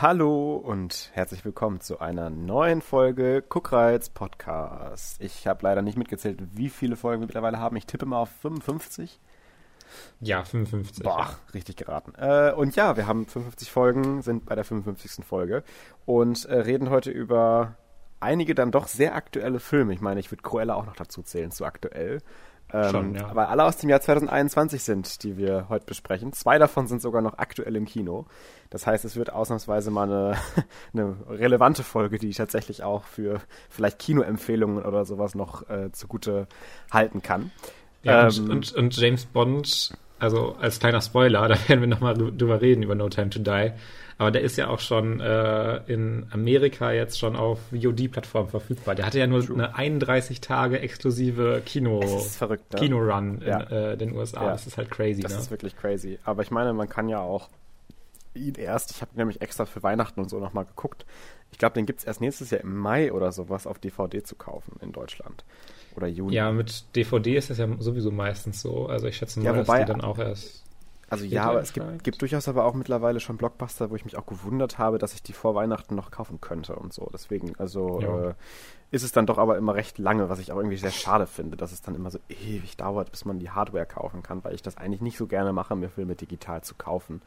Hallo und herzlich willkommen zu einer neuen Folge Guckreiz Podcast. Ich habe leider nicht mitgezählt, wie viele Folgen wir mittlerweile haben. Ich tippe mal auf 55. Ja, 55. Boah, richtig geraten. Äh, und ja, wir haben 55 Folgen, sind bei der 55. Folge und äh, reden heute über einige dann doch sehr aktuelle Filme. Ich meine, ich würde Cruella auch noch dazu zählen, zu aktuell. Ähm, Schon, ja. Weil alle aus dem Jahr 2021 sind, die wir heute besprechen. Zwei davon sind sogar noch aktuell im Kino. Das heißt, es wird ausnahmsweise mal eine, eine relevante Folge, die ich tatsächlich auch für vielleicht Kinoempfehlungen oder sowas noch äh, zugute halten kann. ja ähm, und, und, und James Bond, also als kleiner Spoiler, da werden wir nochmal drüber reden, über No Time to Die. Aber der ist ja auch schon äh, in Amerika jetzt schon auf VOD-Plattformen verfügbar. Der hatte ja nur eine 31 Tage exklusive Kino, verrückt, ne? Kino-Run Ja. in äh, den USA. Ja. Das ist halt crazy, Das ne? ist wirklich crazy. Aber ich meine, man kann ja auch ihn erst, ich habe nämlich extra für Weihnachten und so nochmal geguckt. Ich glaube, den gibt es erst nächstes Jahr im Mai oder sowas auf DVD zu kaufen in Deutschland. Oder Juni. ja, mit DVD ist das ja sowieso meistens so. Also ich schätze mal, Ja, wobei- dass die dann auch erst. Also ja, aber es gibt, gibt durchaus aber auch mittlerweile schon Blockbuster, wo ich mich auch gewundert habe, dass ich die vor Weihnachten noch kaufen könnte und so. Deswegen, also Ja. äh, ist es dann doch aber immer recht lange, was ich auch irgendwie sehr schade finde, dass es dann immer so ewig dauert, bis man die Hardware kaufen kann, weil ich das eigentlich nicht so gerne mache, mir Filme digital zu kaufen.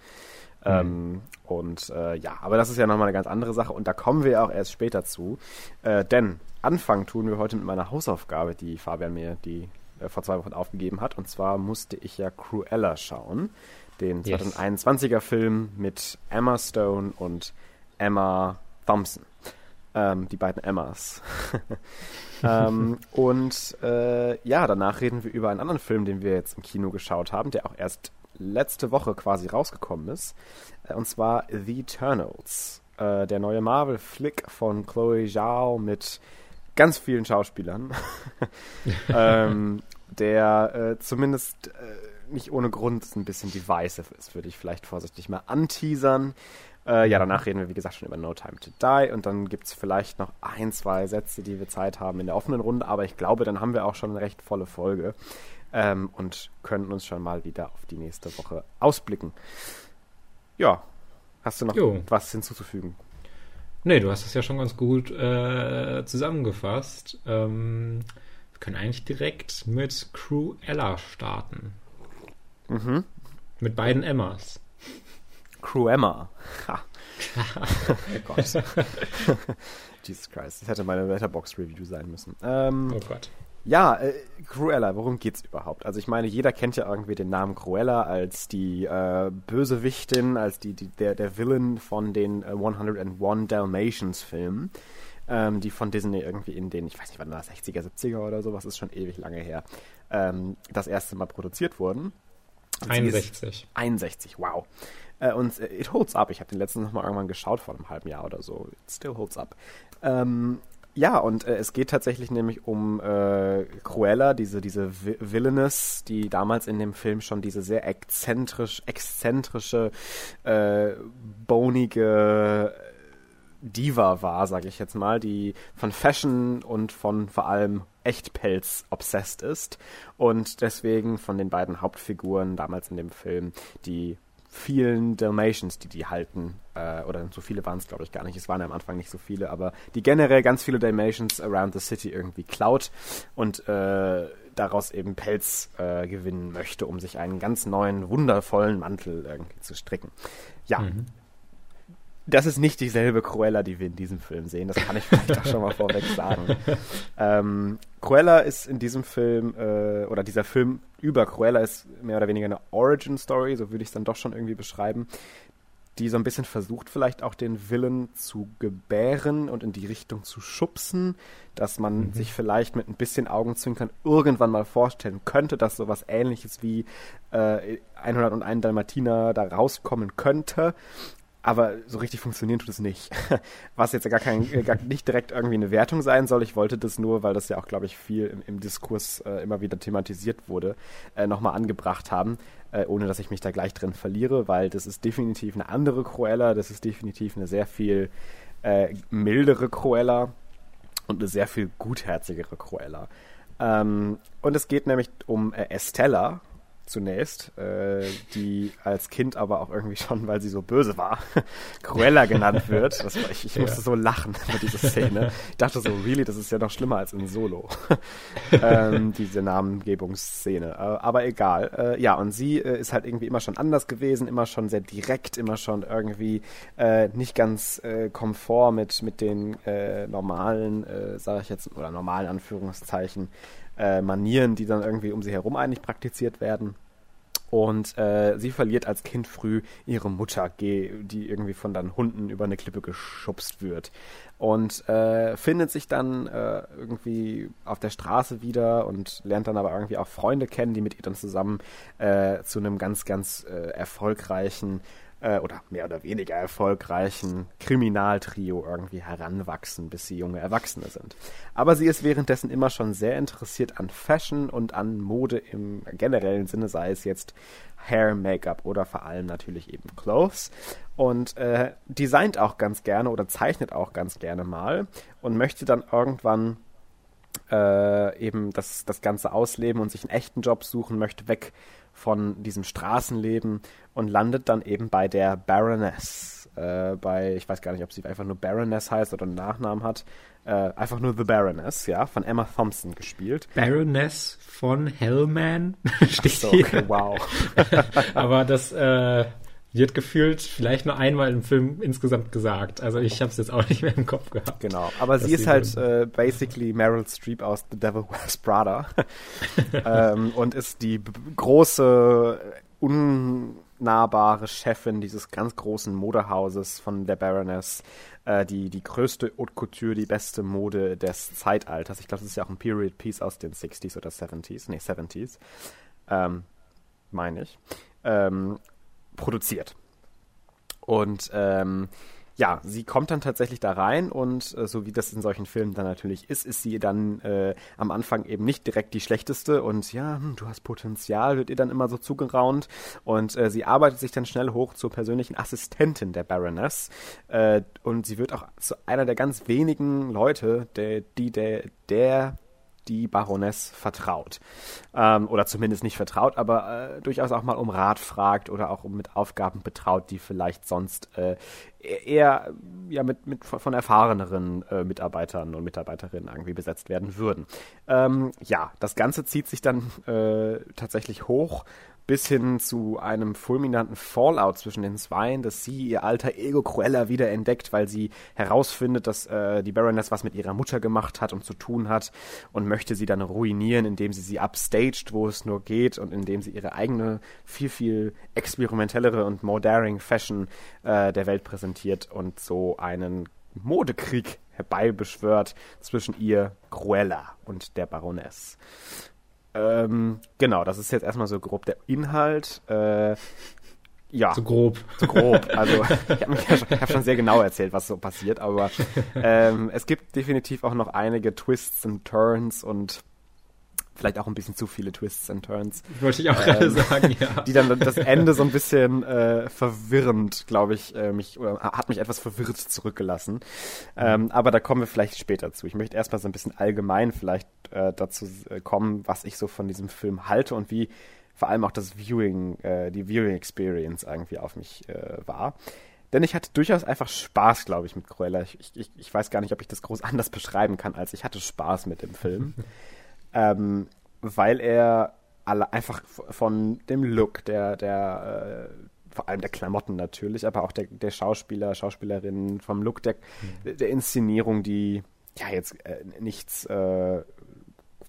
Ähm, und äh, ja, aber das ist ja nochmal eine ganz andere Sache und da kommen wir auch erst später zu. Äh, denn Anfang tun wir heute mit meiner Hausaufgabe, die Fabian mir die äh, vor zwei Wochen aufgegeben hat. Und zwar musste ich ja Cruella schauen, den Yes. 2021er Film mit Emma Stone und Emma Thompson. Ähm, die beiden Emmas. ähm, und äh, ja, danach reden wir über einen anderen Film, den wir jetzt im Kino geschaut haben, der auch erst letzte Woche quasi rausgekommen ist. Äh, und zwar The Eternals. Äh, der neue Marvel-Flick von Chloe Zhao mit ganz vielen Schauspielern. ähm, der äh, zumindest äh, nicht ohne Grund ein bisschen divisive ist, würde ich vielleicht vorsichtig mal anteasern. Äh, ja, danach reden wir, wie gesagt, schon über No Time to Die und dann gibt es vielleicht noch ein, zwei Sätze, die wir Zeit haben in der offenen Runde, aber ich glaube, dann haben wir auch schon eine recht volle Folge ähm, und können uns schon mal wieder auf die nächste Woche ausblicken. Ja, hast du noch Jo. was hinzuzufügen? Nee, du hast es ja schon ganz gut äh, zusammengefasst. Ähm, wir können eigentlich direkt mit Cruella starten. Mhm. Mit beiden Emmas. Crew Emma. Ha. oh Gott. Jesus Christ, das hätte meine Letterbox-Review sein müssen. Ähm, Oh Gott. Ja, äh, Cruella, worum geht's überhaupt? Also ich meine, jeder kennt ja irgendwie den Namen Cruella als die äh, Bösewichtin, als die, die der, der Villain von den äh, 101 Dalmatians Filmen, ähm, die von Disney irgendwie in den, ich weiß nicht, wann war das, 60er, 70er oder sowas, ist schon ewig lange her, ähm, das erste Mal produziert wurden. Und sie ist- 61. 61, wow. Äh, und äh, it holds up. Ich habe den letzten noch mal irgendwann geschaut vor einem halben Jahr oder so. It still holds up. Ähm, ja, und äh, es geht tatsächlich nämlich um äh, Cruella, diese, diese Vi Villainess, die damals in dem Film schon diese sehr exzentrisch, exzentrische, äh, bonige Diva war, sage ich jetzt mal, die von Fashion und von vor allem Echtpelz obsessed ist. Und deswegen von den beiden Hauptfiguren damals in dem Film die vielen Dalmatians, die die halten, äh, oder so viele waren es glaube ich gar nicht, es waren ja am Anfang nicht so viele, aber die generell ganz viele Dalmatians around the city irgendwie klaut und äh, daraus eben Pelz äh, gewinnen möchte, um sich einen ganz neuen, wundervollen Mantel irgendwie zu stricken. Ja, Mhm. Das ist nicht dieselbe Cruella, die wir in diesem Film sehen. Das kann ich vielleicht auch schon mal vorweg sagen. Ähm, Cruella ist in diesem Film, äh, oder dieser Film über Cruella ist mehr oder weniger eine Origin-Story, so würde ich es dann doch schon irgendwie beschreiben, die so ein bisschen versucht, vielleicht auch den Willen zu gebären und in die Richtung zu schubsen, dass man sich vielleicht mit ein bisschen Augenzwinkern irgendwann mal vorstellen könnte, dass sowas ähnliches wie äh, 101 Dalmatiner da rauskommen könnte. Aber so richtig funktionieren tut es nicht. Was jetzt gar, kein, gar nicht direkt irgendwie eine Wertung sein soll. Ich wollte das nur, weil das ja auch, glaube ich, viel im, im Diskurs äh, immer wieder thematisiert wurde, äh, nochmal angebracht haben, äh, ohne dass ich mich da gleich drin verliere, weil das ist definitiv eine andere Cruella, das ist definitiv eine sehr viel äh, mildere Cruella und eine sehr viel gutherzigere Cruella. Ähm, und es geht nämlich um äh, Estella, zunächst, äh, die als Kind aber auch irgendwie schon, weil sie so böse war, Cruella genannt wird. War, ich, ich musste so lachen über diese Szene. Ich dachte so, really, das ist ja noch schlimmer als in Solo. ähm, diese Namengebungsszene. Äh, aber egal. Äh, ja, und sie äh, ist halt irgendwie immer schon anders gewesen, immer schon sehr direkt, immer schon irgendwie äh, nicht ganz äh, komfort mit, mit den äh, normalen, äh, sage ich jetzt, oder normalen Anführungszeichen, äh, Manieren, die dann irgendwie um sie herum eigentlich praktiziert werden. Und äh, sie verliert als Kind früh ihre Mutter, die irgendwie von dann Hunden über eine Klippe geschubst wird. Und äh, findet sich dann äh, irgendwie auf der Straße wieder und lernt dann aber irgendwie auch Freunde kennen, die mit ihr dann zusammen äh, zu einem ganz, ganz äh, erfolgreichen äh, oder mehr oder weniger erfolgreichen Kriminaltrio irgendwie heranwachsen, bis sie junge Erwachsene sind. Aber sie ist währenddessen immer schon sehr interessiert an Fashion und an Mode im generellen Sinne, sei es jetzt Hair, Make-up oder vor allem natürlich eben Clothes. Und äh, designt auch ganz gerne oder zeichnet auch ganz gerne mal und möchte dann irgendwann äh, eben das, das Ganze ausleben und sich einen echten Job suchen, möchte weg von diesem Straßenleben und landet dann eben bei der Baroness. Äh, bei, ich weiß gar nicht, ob sie einfach nur Baroness heißt oder einen Nachnamen hat. Äh, einfach nur The Baroness, ja, von Emma Thompson gespielt. Baroness von Hellman steht so, okay, hier. Wow. Aber das äh, wird gefühlt vielleicht nur einmal im Film insgesamt gesagt. Also ich habe es jetzt auch nicht mehr im Kopf gehabt. Genau, aber sie ist halt äh, basically Meryl Streep aus The Devil Wears Prada ähm, und ist die große, unnahbare Chefin dieses ganz großen Modehauses von der Baroness. Äh, die, die größte Haute Couture, die beste Mode des Zeitalters. Ich glaube, das ist ja auch ein Period Piece aus den 60s oder 70s. Nee, 70s. Ähm, meine ich. Ähm, produziert. Und ähm, ja, sie kommt dann tatsächlich da rein und äh, so wie das in solchen Filmen dann natürlich ist, ist sie dann äh, am Anfang eben nicht direkt die schlechteste und ja, hm, du hast Potenzial, wird ihr dann immer so zugeraunt und äh, sie arbeitet sich dann schnell hoch zur persönlichen Assistentin der Baroness äh, und sie wird auch zu einer der ganz wenigen Leute, der, die der, der die Baroness vertraut. Ähm, oder zumindest nicht vertraut, aber äh, durchaus auch mal um Rat fragt oder auch mit Aufgaben betraut, die vielleicht sonst äh, eher ja, mit, mit von erfahreneren äh, Mitarbeitern und Mitarbeiterinnen irgendwie besetzt werden würden. Ähm, ja, das Ganze zieht sich dann äh, tatsächlich hoch bis hin zu einem fulminanten Fallout zwischen den Zweien, dass sie ihr alter Ego Cruella wieder entdeckt, weil sie herausfindet, dass äh, die Baroness was mit ihrer Mutter gemacht hat und zu tun hat und möchte sie dann ruinieren, indem sie sie upstaged, wo es nur geht und indem sie ihre eigene, viel, viel experimentellere und more daring Fashion äh, der Welt präsentiert und so einen Modekrieg herbeibeschwört zwischen ihr, Cruella, und der Baroness. Ähm, genau, das ist jetzt erstmal so grob der Inhalt. Äh, ja. Zu grob. Zu grob. Also ich habe ja schon, hab schon sehr genau erzählt, was so passiert, aber ähm, es gibt definitiv auch noch einige Twists und Turns und vielleicht auch ein bisschen zu viele Twists and Turns. Wollte ich auch ähm, gerade sagen, ja. Die dann das Ende so ein bisschen äh, verwirrend, glaube ich, äh, mich oder hat mich etwas verwirrt zurückgelassen. Ähm, aber da kommen wir vielleicht später zu. Ich möchte erstmal so ein bisschen allgemein vielleicht äh, dazu äh, kommen, was ich so von diesem Film halte und wie vor allem auch das Viewing, äh, die Viewing Experience irgendwie auf mich äh, war. Denn ich hatte durchaus einfach Spaß, glaube ich, mit Cruella. Ich, ich, ich weiß gar nicht, ob ich das groß anders beschreiben kann, als ich hatte Spaß mit dem Film. ähm, weil er alle einfach von dem Look, der, der, äh, vor allem der Klamotten natürlich, aber auch der, der Schauspieler, Schauspielerinnen, vom Look der, mhm. der Inszenierung, die ja jetzt äh, nichts äh,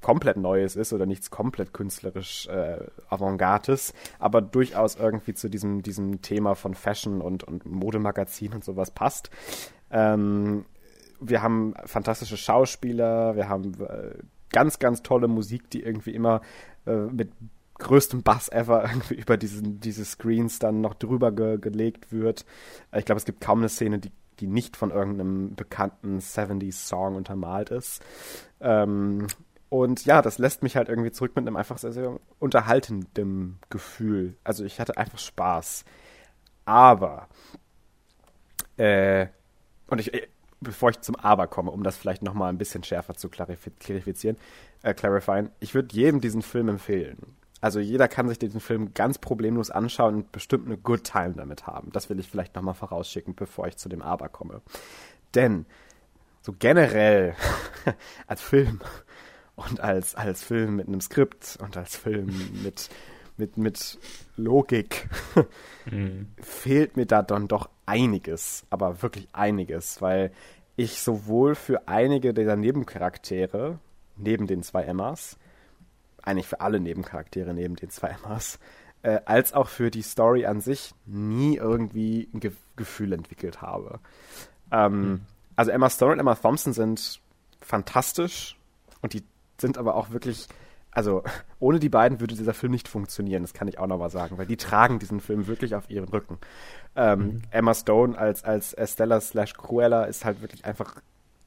komplett Neues ist oder nichts komplett künstlerisch äh, Avantgardes, aber durchaus irgendwie zu diesem, diesem Thema von Fashion und, und Modemagazin und sowas passt. Ähm, wir haben fantastische Schauspieler, wir haben äh, ganz, ganz tolle Musik, die irgendwie immer äh, mit größtem Bass ever irgendwie über diesen, diese Screens dann noch drüber ge gelegt wird. Äh, ich glaube, es gibt kaum eine Szene, die, die nicht von irgendeinem bekannten 70s-Song untermalt ist. Ähm, und ja, das lässt mich halt irgendwie zurück mit einem einfach sehr, sehr unterhaltenden Gefühl. Also ich hatte einfach Spaß. Aber, äh, und ich, bevor ich zum Aber komme, um das vielleicht nochmal ein bisschen schärfer zu klarifizieren, äh, clarifieren, ich würde jedem diesen Film empfehlen. Also jeder kann sich diesen Film ganz problemlos anschauen und bestimmt eine Good Time damit haben. Das will ich vielleicht nochmal vorausschicken, bevor ich zu dem Aber komme. Denn so generell als Film und als, als Film mit einem Skript und als Film mit, mit, mit Logik mhm. fehlt mir da dann doch einiges, aber wirklich einiges, weil ich sowohl für einige dieser Nebencharaktere, neben den zwei Emmas, eigentlich für alle Nebencharaktere neben den zwei Emmas, äh, als auch für die Story an sich nie irgendwie ein Ge Gefühl entwickelt habe. Ähm, mhm. Also Emma Stone und Emma Thompson sind fantastisch und die sind aber auch wirklich, also ohne die beiden würde dieser Film nicht funktionieren, das kann ich auch nochmal sagen, weil die tragen diesen Film wirklich auf ihren Rücken. Ähm, mhm. Emma Stone als, als Estella slash Cruella ist halt wirklich einfach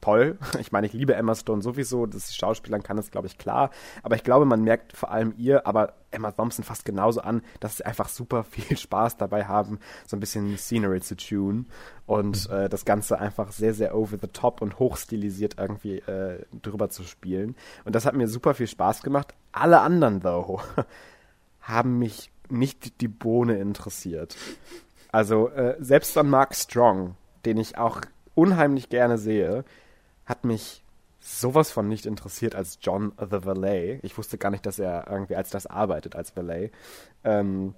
toll. Ich meine, ich liebe Emma Stone sowieso, das Schauspielern kann das, glaube ich, klar. Aber ich glaube, man merkt vor allem ihr, aber Emma Thompson fast genauso an, dass sie einfach super viel Spaß dabei haben, so ein bisschen Scenery zu tun und mhm. äh, das Ganze einfach sehr, sehr over the top und hochstilisiert irgendwie äh, drüber zu spielen. Und das hat mir super viel Spaß gemacht. Alle anderen, though, haben mich nicht die Bohne interessiert. Also äh, selbst dann Mark Strong, den ich auch unheimlich gerne sehe, hat mich sowas von nicht interessiert als John the Valet. Ich wusste gar nicht, dass er irgendwie als das arbeitet, als Valet. Ähm,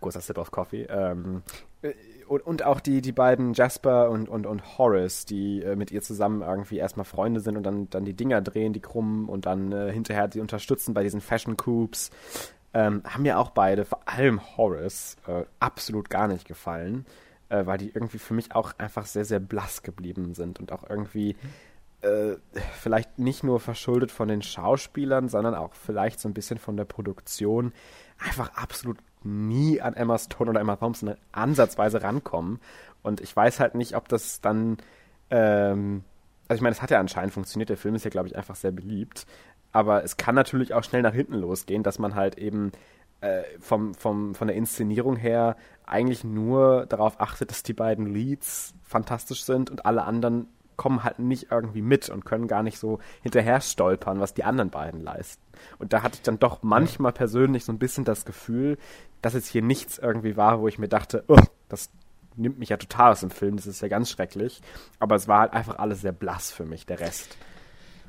großer Sip of Coffee. Ähm, äh, und, und, auch die, die beiden Jasper und, und, und Horace, die äh, mit ihr zusammen irgendwie erstmal Freunde sind und dann, dann die Dinger drehen, die krummen und dann äh, hinterher sie unterstützen bei diesen Fashion Coups, ähm, haben mir auch beide, vor allem Horace, äh, absolut gar nicht gefallen äh, weil die irgendwie für mich auch einfach sehr, sehr blass geblieben sind und auch irgendwie äh, vielleicht nicht nur verschuldet von den Schauspielern, sondern auch vielleicht so ein bisschen von der Produktion einfach absolut nie an Emma Stone oder Emma Thompson ansatzweise rankommen. Und ich weiß halt nicht, ob das dann, ähm, also ich meine, es hat ja anscheinend funktioniert, der Film ist ja, glaube ich, einfach sehr beliebt. Aber es kann natürlich auch schnell nach hinten losgehen, dass man halt eben äh, vom, vom, von der Inszenierung her eigentlich nur darauf achtet, dass die beiden Leads fantastisch sind und alle anderen kommen halt nicht irgendwie mit und können gar nicht so hinterher stolpern, was die anderen beiden leisten. Und da hatte ich dann doch manchmal persönlich so ein bisschen das Gefühl, dass jetzt hier nichts irgendwie war, wo ich mir dachte, oh, das nimmt mich ja total aus dem Film, das ist ja ganz schrecklich. Aber es war halt einfach alles sehr blass für mich, der Rest.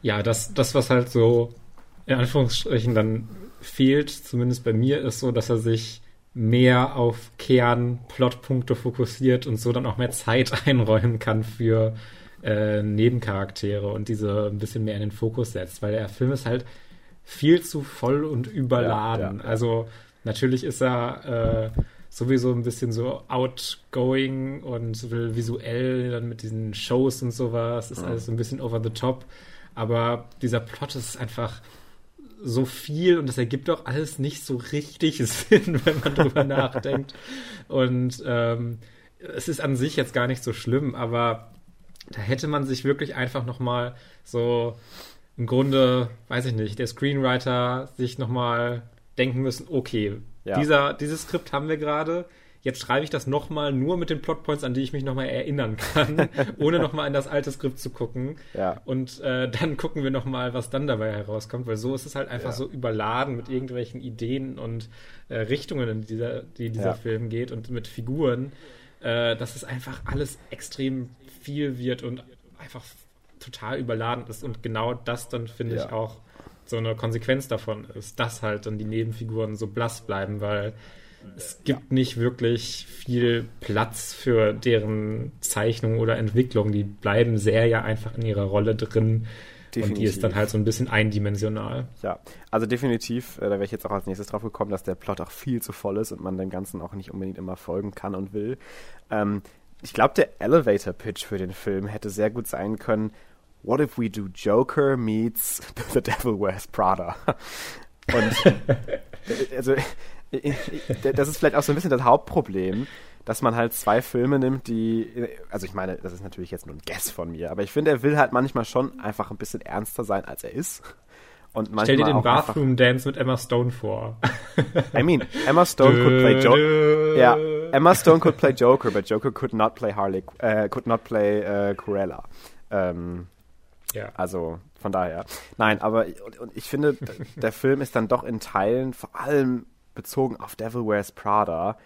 Ja, das, das was halt so in Anführungsstrichen dann fehlt, zumindest bei mir, ist so, dass er sich mehr auf Kernplotpunkte fokussiert und so dann auch mehr Zeit einräumen kann für äh, Nebencharaktere und diese ein bisschen mehr in den Fokus setzt, weil der Film ist halt viel zu voll und überladen. Ja, ja, Also natürlich ist er äh, sowieso ein bisschen so outgoing und will visuell dann mit diesen Shows und sowas, ist alles so ein bisschen over the top. Aber dieser Plot ist einfach so viel und das ergibt auch alles nicht so richtig Sinn, wenn man drüber nachdenkt. Und ähm, es ist an sich jetzt gar nicht so schlimm, aber da hätte man sich wirklich einfach nochmal so im Grunde, weiß ich nicht, der Screenwriter sich nochmal denken müssen, okay, ja. dieser, dieses Skript haben wir gerade, jetzt schreibe ich das nochmal nur mit den Plotpoints, an die ich mich nochmal erinnern kann, ohne nochmal in das alte Skript zu gucken. Ja. Und äh, dann gucken wir nochmal, was dann dabei herauskommt, weil so ist es halt einfach ja. so überladen mit irgendwelchen Ideen und äh, Richtungen, in dieser, die dieser ja. Film geht und mit Figuren, äh, dass es einfach alles extrem viel wird und einfach total überladen ist. Und genau das dann finde ich auch so eine Konsequenz davon ist, dass halt dann die Nebenfiguren so blass bleiben, weil es gibt nicht wirklich viel Platz für deren Zeichnung oder Entwicklung. Die bleiben sehr ja einfach in ihrer Rolle drin. Definitiv. Und die ist dann halt so ein bisschen eindimensional. Ja, also definitiv, äh, da wäre ich jetzt auch als nächstes drauf gekommen, dass der Plot auch viel zu voll ist und man dem Ganzen auch nicht unbedingt immer folgen kann und will. Ähm, ich glaube, der Elevator-Pitch für den Film hätte sehr gut sein können, What if we do Joker meets The Devil Wears Prada? Und äh, also das ist vielleicht auch so ein bisschen das Hauptproblem, dass man halt zwei Filme nimmt, die, also ich meine, das ist natürlich jetzt nur ein Guess von mir, aber ich finde, er will halt manchmal schon einfach ein bisschen ernster sein, als er ist. Und Stell dir den Bathroom Dance mit Emma Stone vor. I mean, Emma Stone could play Joker. Ja, Emma Stone could play Joker, but Joker could not play Harley, uh, could not play uh, Cruella. Ähm, ja. Also von daher. Nein, aber und, und ich finde, der Film ist dann doch in Teilen, vor allem bezogen auf Devil Wears Prada,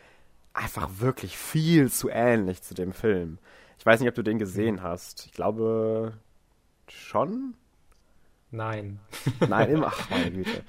einfach wirklich viel zu ähnlich zu dem Film. Ich weiß nicht, ob du den gesehen hast. Ich glaube schon. Nein. Nein, immer. Ach, meine Güte.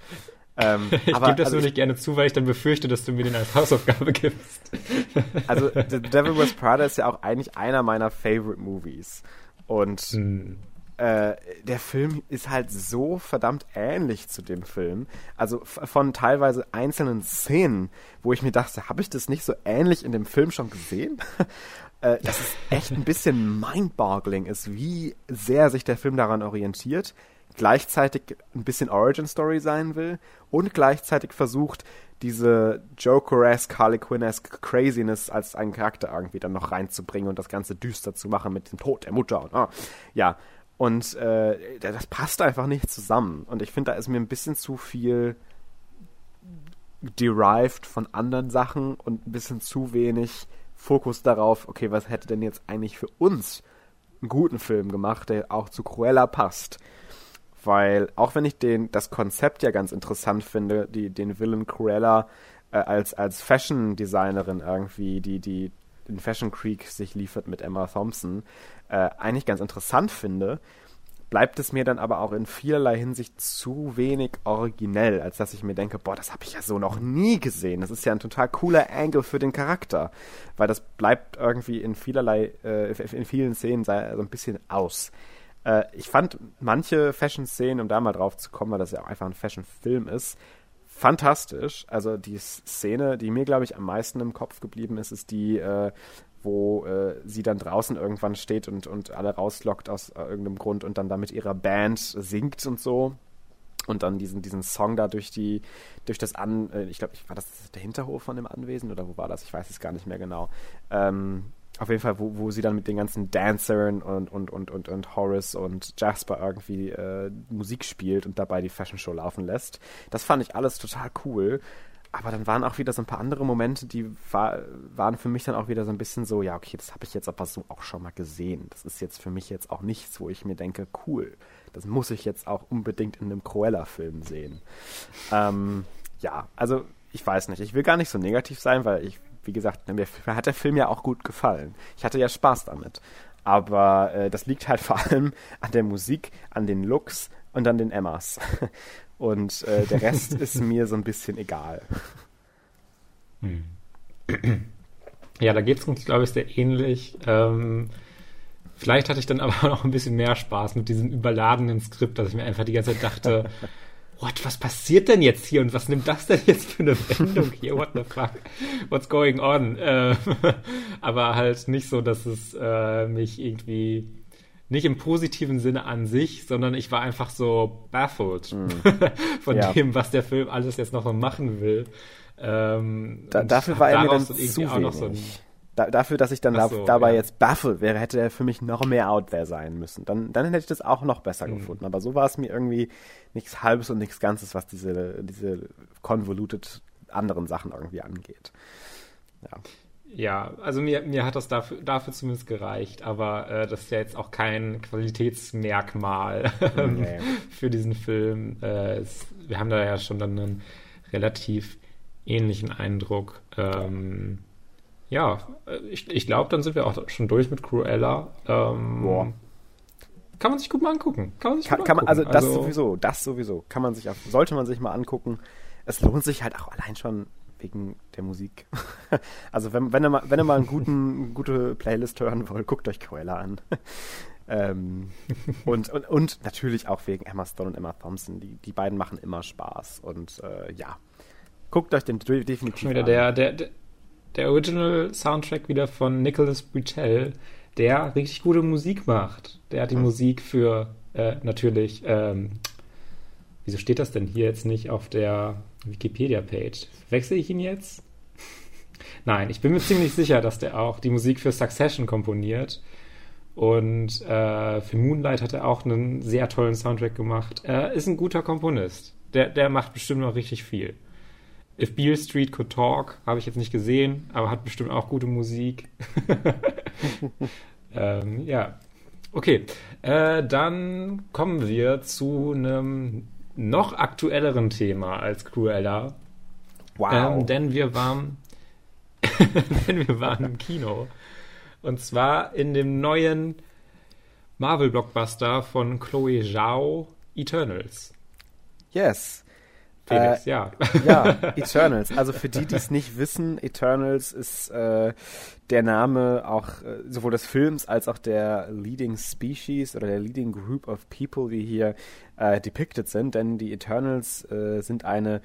Ähm, ich gebe das also nur nicht gerne zu, weil ich dann befürchte, dass du mir den als Hausaufgabe gibst. also, The Devil Wears Prada ist ja auch eigentlich einer meiner Favorite Movies. Und hm. Äh, der Film ist halt so verdammt ähnlich zu dem Film. Also von teilweise einzelnen Szenen, wo ich mir dachte, habe ich das nicht so ähnlich in dem Film schon gesehen? äh, dass es echt ein bisschen mind-boggling ist, wie sehr sich der Film daran orientiert gleichzeitig ein bisschen Origin Story sein will und gleichzeitig versucht, diese Joker-esque, Harley Quinn-esque Craziness als einen Charakter irgendwie dann noch reinzubringen und das Ganze düster zu machen mit dem Tod der Mutter. Und, oh, ja, und äh, das passt einfach nicht zusammen. Und ich finde, da ist mir ein bisschen zu viel derived von anderen Sachen und ein bisschen zu wenig Fokus darauf, okay, was hätte denn jetzt eigentlich für uns einen guten Film gemacht, der auch zu Cruella passt weil auch wenn ich den, das Konzept ja ganz interessant finde, die, den Villain Cruella äh, als, als Fashion-Designerin irgendwie, die, die in Fashion Creek sich liefert mit Emma Thompson, äh, eigentlich ganz interessant finde, bleibt es mir dann aber auch in vielerlei Hinsicht zu wenig originell, als dass ich mir denke, boah, das habe ich ja so noch nie gesehen. Das ist ja ein total cooler Angle für den Charakter, weil das bleibt irgendwie in vielerlei, äh, in vielen Szenen so ein bisschen aus. Äh, ich fand manche Fashion-Szenen, um da mal drauf zu kommen, weil das ja auch einfach ein Fashion-Film ist, fantastisch. Also die Szene, die mir, glaube ich, am meisten im Kopf geblieben ist, ist die, äh, wo äh, sie dann draußen irgendwann steht und, und alle rauslockt aus äh, irgendeinem Grund und dann da mit ihrer Band singt und so. Und dann diesen, diesen Song da durch die, durch das An, äh, ich glaube, war das der Hinterhof von dem Anwesen oder wo war das? Ich weiß es gar nicht mehr genau. Ähm, auf jeden Fall, wo, wo sie dann mit den ganzen Dancern und, und, und, und, und Horace und Jasper irgendwie äh, Musik spielt und dabei die Fashion Show laufen lässt. Das fand ich alles total cool. Aber dann waren auch wieder so ein paar andere Momente, die war, waren für mich dann auch wieder so ein bisschen so, ja, okay, das habe ich jetzt aber so auch schon mal gesehen. Das ist jetzt für mich jetzt auch nichts, wo ich mir denke, cool, das muss ich jetzt auch unbedingt in einem Cruella-Film sehen. Ähm, ja, also ich weiß nicht, ich will gar nicht so negativ sein, weil ich wie gesagt, mir hat der Film ja auch gut gefallen. Ich hatte ja Spaß damit. Aber äh, das liegt halt vor allem an der Musik, an den Looks und an den Emmas. Und äh, der Rest ist mir so ein bisschen egal. Hm. Ja, da geht es uns, glaube ich, sehr ähnlich. Ähm, vielleicht hatte ich dann aber noch ein bisschen mehr Spaß mit diesem überladenen Skript, dass ich mir einfach die ganze Zeit dachte, what, was passiert denn jetzt hier und was nimmt das denn jetzt für eine Wendung hier? What the fuck? What's going on? Äh, aber halt nicht so, dass es äh, mich irgendwie nicht im positiven Sinne an sich, sondern ich war einfach so baffled mm. von ja. dem, was der Film alles jetzt noch machen will. Ähm, da, dafür war er mir dann zu wenig. So ein, da, dafür, dass ich dann so, dabei ja. jetzt baffled wäre, hätte er für mich noch mehr out there sein müssen. Dann, dann hätte ich das auch noch besser mhm. gefunden. Aber so war es mir irgendwie nichts Halbes und nichts Ganzes, was diese, diese convoluted anderen Sachen irgendwie angeht. Ja. Ja, also mir, mir hat das dafür, dafür zumindest gereicht, aber äh, das ist ja jetzt auch kein Qualitätsmerkmal nee. für diesen Film. Äh, es, wir haben da ja schon dann einen relativ ähnlichen Eindruck. Ähm, ja, ich, ich glaube, dann sind wir auch schon durch mit Cruella. Ähm, Boah. Kann man sich gut mal angucken. Kann man sich kann, gut kann man, also das also, sowieso, das sowieso. Kann man sich, sollte man sich mal angucken. Es lohnt sich halt auch allein schon wegen der Musik. also wenn, wenn ihr mal, wenn ihr mal eine guten, gute Playlist hören wollt, guckt euch Cruella an. ähm, und, und, und natürlich auch wegen Emma Stone und Emma Thompson. Die, die beiden machen immer Spaß. Und äh, ja, guckt euch den definitiv Schon wieder an. Der, der, der, Original-Soundtrack wieder von Nicholas Britell, der richtig gute Musik macht. Der hat die mhm. Musik für äh, natürlich, ähm, wieso steht das denn hier jetzt nicht auf der Wikipedia-Page? Wechsle ich ihn jetzt? Nein, ich bin mir ziemlich sicher, dass der auch die Musik für Succession komponiert. Und äh, für Moonlight hat er auch einen sehr tollen Soundtrack gemacht. Er ist ein guter Komponist. Der, der macht bestimmt noch richtig viel. If Beale Street Could Talk habe ich jetzt nicht gesehen, aber hat bestimmt auch gute Musik. ähm, ja. Okay, äh, dann kommen wir zu einem noch aktuelleren Thema als Cruella. Wow. Ähm, denn wir waren, denn wir waren im Kino. Und zwar in dem neuen Marvel-Blockbuster von Chloe Zhao, Eternals. Yes. Felix, äh, ja. Ja, Eternals. Also für die, die es nicht wissen, Eternals ist äh, der Name auch äh, sowohl des Films als auch der Leading Species oder der Leading Group of People, die hier äh, depicted sind. Denn die Eternals äh, sind eine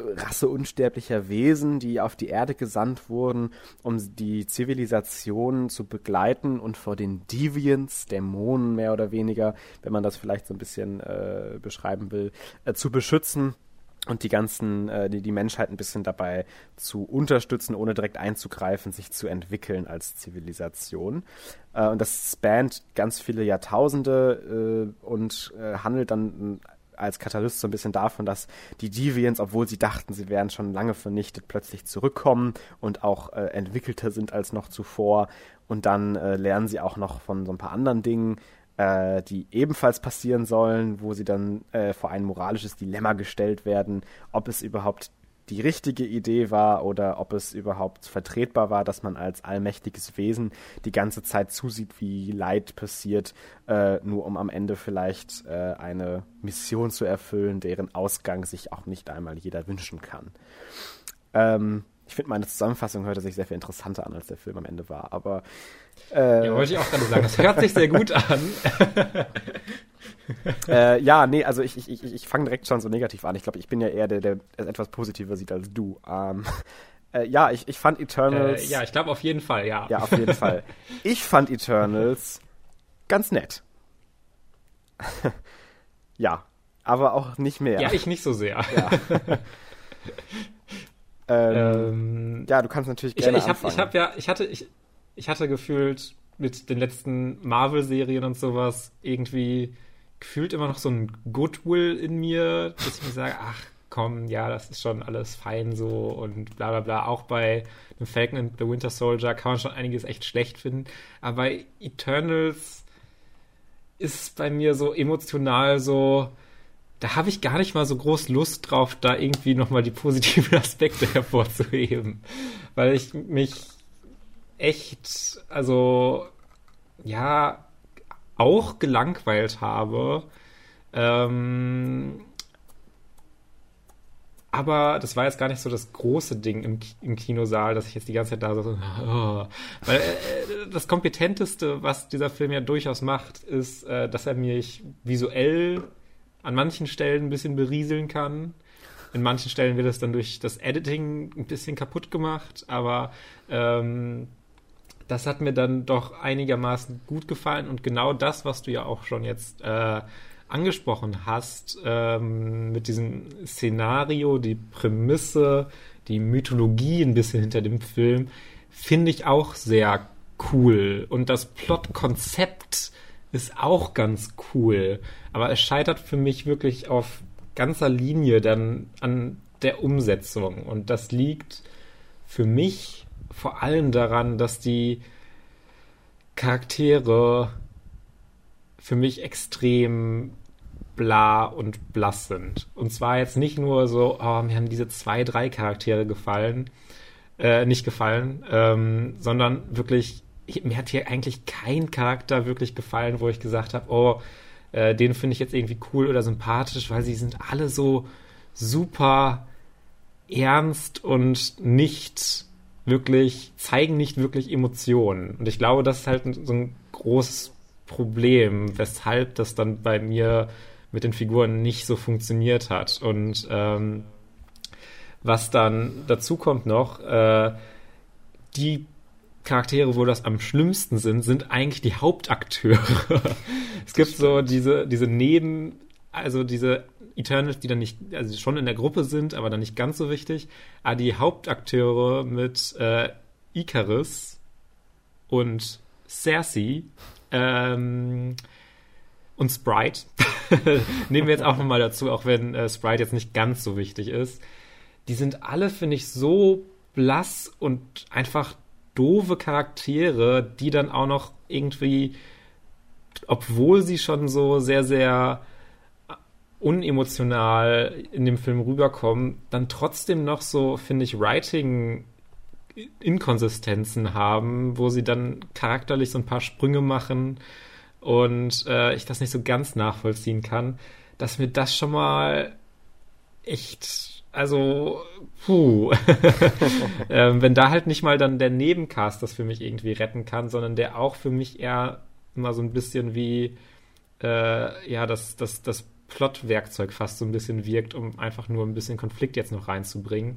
Rasse unsterblicher Wesen, die auf die Erde gesandt wurden, um die Zivilisation zu begleiten und vor den Deviants, Dämonen mehr oder weniger, wenn man das vielleicht so ein bisschen äh, beschreiben will, äh, zu beschützen und die ganzen, äh, die, die Menschheit ein bisschen dabei zu unterstützen, ohne direkt einzugreifen, sich zu entwickeln als Zivilisation. Äh, und das spannt ganz viele Jahrtausende äh, und äh, handelt dann als Katalyst so ein bisschen davon, dass die Deviants, obwohl sie dachten, sie wären schon lange vernichtet, plötzlich zurückkommen und auch äh, entwickelter sind als noch zuvor. Und dann äh, lernen sie auch noch von so ein paar anderen Dingen, äh, die ebenfalls passieren sollen, wo sie dann äh, vor ein moralisches Dilemma gestellt werden, ob es überhaupt die richtige Idee war oder ob es überhaupt vertretbar war, dass man als allmächtiges Wesen die ganze Zeit zusieht, wie Leid passiert, äh, nur um am Ende vielleicht äh, eine Mission zu erfüllen, deren Ausgang sich auch nicht einmal jeder wünschen kann. Ähm, ich finde, meine Zusammenfassung hörte sich sehr viel interessanter an, als der Film am Ende war. Aber äh, ja, wollte ich auch gerade sagen. Das hört sich sehr gut an. äh, ja, nee, also ich, ich, ich, ich fange direkt schon so negativ an. Ich glaube, ich bin ja eher der, der es etwas positiver sieht als du. Ähm, äh, ja, ich, ich fand Eternals. Äh, ja, ich glaube auf jeden Fall, ja. Ja, auf jeden Fall. Ich fand Eternals ganz nett. ja, aber auch nicht mehr. Ja, ich nicht so sehr. Ja. Ähm, ähm, ja, du kannst natürlich gerne ich, ich hab, Ich habe ja, ich hatte, ich, ich hatte gefühlt mit den letzten Marvel-Serien und sowas irgendwie gefühlt immer noch so ein Goodwill in mir, dass ich mir sage, ach komm, ja, das ist schon alles fein so und bla bla bla. Auch bei dem Falcon and the Winter Soldier kann man schon einiges echt schlecht finden. Aber bei Eternals ist bei mir so emotional so, da habe ich gar nicht mal so groß Lust drauf, da irgendwie nochmal die positiven Aspekte hervorzuheben. Weil ich mich echt, also, ja, auch gelangweilt habe. Ähm, aber das war jetzt gar nicht so das große Ding im, im Kinosaal, dass ich jetzt die ganze Zeit da so, oh. weil äh, das kompetenteste, was dieser Film ja durchaus macht, ist, äh, dass er mich visuell an manchen Stellen ein bisschen berieseln kann. In manchen Stellen wird es dann durch das Editing ein bisschen kaputt gemacht, aber ähm, das hat mir dann doch einigermaßen gut gefallen und genau das, was du ja auch schon jetzt äh, angesprochen hast, ähm, mit diesem Szenario, die Prämisse, die Mythologie ein bisschen hinter dem Film, finde ich auch sehr cool. Und das Plotkonzept ist auch ganz cool. Aber es scheitert für mich wirklich auf ganzer Linie dann an der Umsetzung. Und das liegt für mich vor allem daran, dass die Charaktere für mich extrem bla und blass sind. Und zwar jetzt nicht nur so, oh, mir haben diese zwei, drei Charaktere gefallen, äh, nicht gefallen, ähm, sondern wirklich mir hat hier eigentlich kein Charakter wirklich gefallen, wo ich gesagt habe, oh, äh, den finde ich jetzt irgendwie cool oder sympathisch, weil sie sind alle so super ernst und nicht wirklich, zeigen nicht wirklich Emotionen. Und ich glaube, das ist halt so ein großes Problem, weshalb das dann bei mir mit den Figuren nicht so funktioniert hat. Und ähm, was dann dazu kommt noch, äh, die Charaktere, wo das am schlimmsten sind, sind eigentlich die Hauptakteure. es gibt so diese, diese Neben, also diese Eternals, die dann nicht, also schon in der Gruppe sind, aber dann nicht ganz so wichtig. Aber die Hauptakteure mit äh, Icarus und Cersei ähm, und Sprite nehmen wir jetzt auch nochmal dazu, auch wenn äh, Sprite jetzt nicht ganz so wichtig ist. Die sind alle, finde ich, so blass und einfach doofe Charaktere, die dann auch noch irgendwie obwohl sie schon so sehr, sehr unemotional in dem Film rüberkommen, dann trotzdem noch so, finde ich, Writing Inkonsistenzen haben, wo sie dann charakterlich so ein paar Sprünge machen und äh, ich das nicht so ganz nachvollziehen kann, dass mir das schon mal echt, also, puh, ähm, wenn da halt nicht mal dann der Nebencast das für mich irgendwie retten kann, sondern der auch für mich eher immer so ein bisschen wie, äh, ja, das, das, das Plot-Werkzeug fast so ein bisschen wirkt, um einfach nur ein bisschen Konflikt jetzt noch reinzubringen,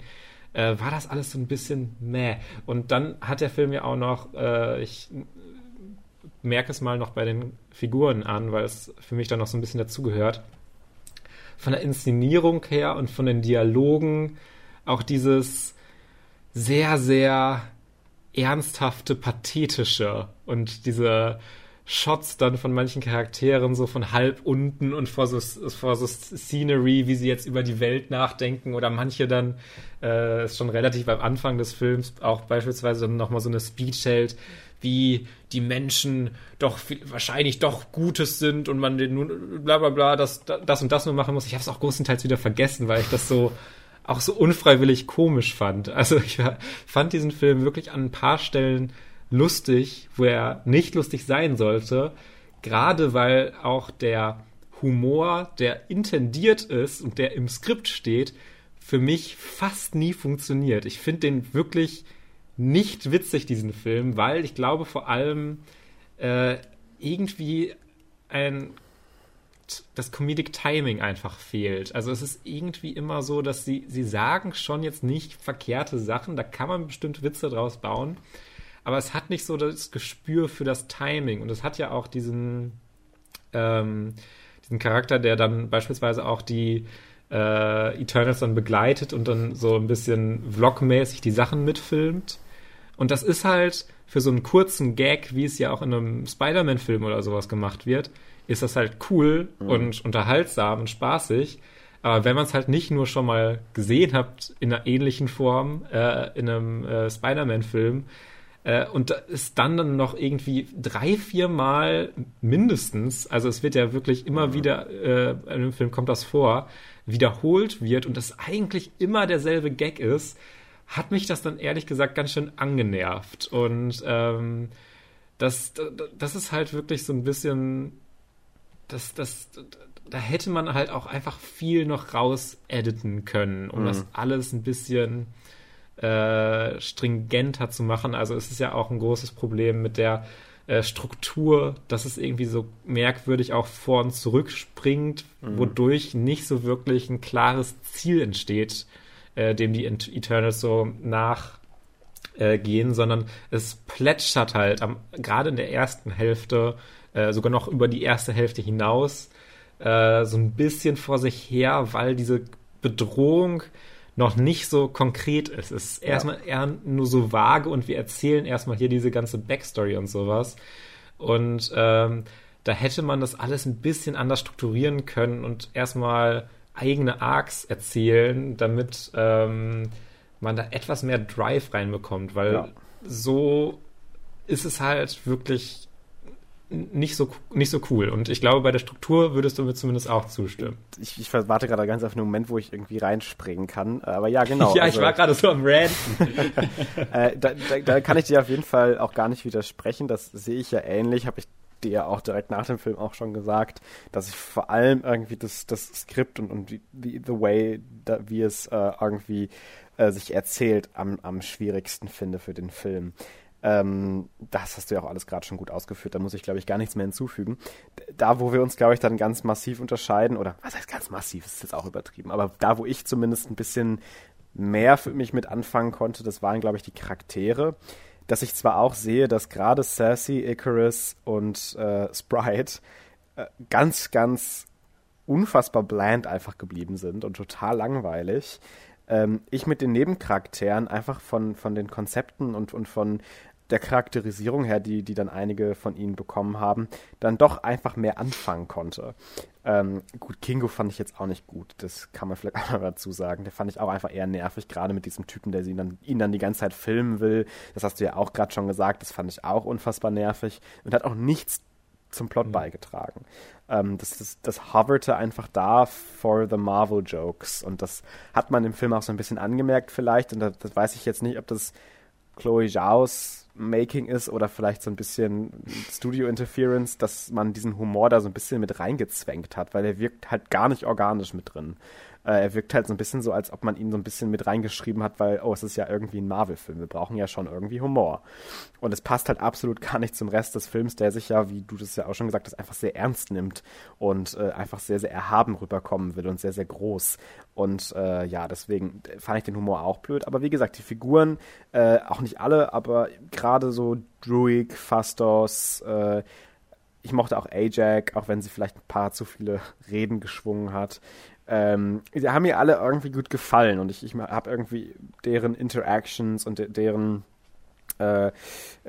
äh, war das alles so ein bisschen meh. Und dann hat der Film ja auch noch, äh, ich merke es mal noch bei den Figuren an, weil es für mich dann noch so ein bisschen dazugehört. Von der Inszenierung her und von den Dialogen auch dieses sehr, sehr ernsthafte, pathetische und diese Shots dann von manchen Charakteren so von halb unten und vor so, vor so Scenery, wie sie jetzt über die Welt nachdenken oder manche dann äh, ist schon relativ am Anfang des Films auch beispielsweise dann nochmal so eine Speech hält, wie die Menschen doch wahrscheinlich doch Gutes sind und man den nun bla bla bla das, das und das nur machen muss. Ich habe es auch größtenteils wieder vergessen, weil ich das so auch so unfreiwillig komisch fand. Also ich fand diesen Film wirklich an ein paar Stellen lustig, wo er nicht lustig sein sollte, gerade weil auch der Humor, der intendiert ist und der im Skript steht, für mich fast nie funktioniert. Ich finde den wirklich nicht witzig, diesen Film, weil ich glaube vor allem äh, irgendwie ein das Comedic Timing einfach fehlt. Also es ist irgendwie immer so, dass sie, sie sagen schon jetzt nicht verkehrte Sachen, da kann man bestimmt Witze draus bauen, aber es hat nicht so das Gespür für das Timing. Und es hat ja auch diesen, ähm, diesen Charakter, der dann beispielsweise auch die äh, Eternals dann begleitet und dann so ein bisschen vlogmäßig die Sachen mitfilmt. Und das ist halt für so einen kurzen Gag, wie es ja auch in einem Spider-Man-Film oder sowas gemacht wird, ist das halt cool mhm. und unterhaltsam und spaßig. Aber wenn man es halt nicht nur schon mal gesehen hat in einer ähnlichen Form, äh, in einem äh, Spider-Man-Film, äh, und ist dann dann noch irgendwie drei, vier Mal mindestens, also es wird ja wirklich immer mhm. wieder, äh, in einem Film kommt das vor, wiederholt wird und das eigentlich immer derselbe Gag ist, hat mich das dann ehrlich gesagt ganz schön angenervt. Und ähm, das, das ist halt wirklich so ein bisschen, das, das, da hätte man halt auch einfach viel noch raus editen können, um mhm. das alles ein bisschen äh, stringenter zu machen. Also es ist ja auch ein großes Problem mit der äh, Struktur, dass es irgendwie so merkwürdig auch vor und zurück springt, mhm. wodurch nicht so wirklich ein klares Ziel entsteht, äh, dem die Eternals so nachgehen, äh, sondern es plätschert halt gerade in der ersten Hälfte, äh, sogar noch über die erste Hälfte hinaus, äh, so ein bisschen vor sich her, weil diese Bedrohung noch nicht so konkret ist. Es ist ja. erstmal eher nur so vage und wir erzählen erstmal hier diese ganze Backstory und sowas. Und ähm, da hätte man das alles ein bisschen anders strukturieren können und erstmal eigene Arcs erzählen, damit ähm, man da etwas mehr Drive reinbekommt, weil ja. so ist es halt wirklich nicht so, nicht so cool. Und ich glaube, bei der Struktur würdest du mir zumindest auch zustimmen. Ich, ich warte gerade ganz auf einen Moment, wo ich irgendwie reinspringen kann. Aber ja, genau. ja, also, ich war gerade so am Ranten. äh, da, da, da, kann ich dir auf jeden Fall auch gar nicht widersprechen. Das sehe ich ja ähnlich. Habe ich ja auch direkt nach dem Film auch schon gesagt, dass ich vor allem irgendwie das, das Skript und, und die, the way, da, wie es äh, irgendwie äh, sich erzählt, am, am schwierigsten finde für den Film. Ähm, das hast du ja auch alles gerade schon gut ausgeführt, da muss ich, glaube ich, gar nichts mehr hinzufügen. Da, wo wir uns, glaube ich, dann ganz massiv unterscheiden, oder was heißt ganz massiv, ist jetzt auch übertrieben, aber da, wo ich zumindest ein bisschen mehr für mich mit anfangen konnte, das waren, glaube ich, die Charaktere. Dass ich zwar auch sehe, dass gerade Sassy, Icarus und äh, Sprite äh, ganz, ganz unfassbar bland einfach geblieben sind und total langweilig. Ähm, ich mit den Nebencharakteren einfach von, von den Konzepten und, und von der Charakterisierung her, die, die dann einige von ihnen bekommen haben, dann doch einfach mehr anfangen konnte. Ähm, gut, Kingo fand ich jetzt auch nicht gut, das kann man vielleicht auch mal dazu sagen. Der fand ich auch einfach eher nervig, gerade mit diesem Typen, der ihn dann, ihn dann die ganze Zeit filmen will. Das hast du ja auch gerade schon gesagt, das fand ich auch unfassbar nervig und hat auch nichts zum Plot mhm. beigetragen. Ähm, das, das, das hoverte einfach da for the Marvel Jokes. Und das hat man im Film auch so ein bisschen angemerkt vielleicht. Und das, das weiß ich jetzt nicht, ob das Chloe Zhaos Making ist oder vielleicht so ein bisschen Studio Interference, dass man diesen Humor da so ein bisschen mit reingezwängt hat, weil er wirkt halt gar nicht organisch mit drin. Äh, er wirkt halt so ein bisschen so, als ob man ihn so ein bisschen mit reingeschrieben hat, weil, oh, es ist ja irgendwie ein Marvel-Film. Wir brauchen ja schon irgendwie Humor. Und es passt halt absolut gar nicht zum Rest des Films, der sich ja, wie du das ja auch schon gesagt hast, einfach sehr ernst nimmt und äh, einfach sehr, sehr erhaben rüberkommen will und sehr, sehr groß. Und äh, ja, deswegen fand ich den Humor auch blöd. Aber wie gesagt, die Figuren, äh, auch nicht alle, aber gerade so Druig, Fastos, äh, ich mochte auch Ajax, auch wenn sie vielleicht ein paar zu viele Reden geschwungen hat. Ähm, die haben mir alle irgendwie gut gefallen und ich, ich habe irgendwie deren Interactions und de deren äh,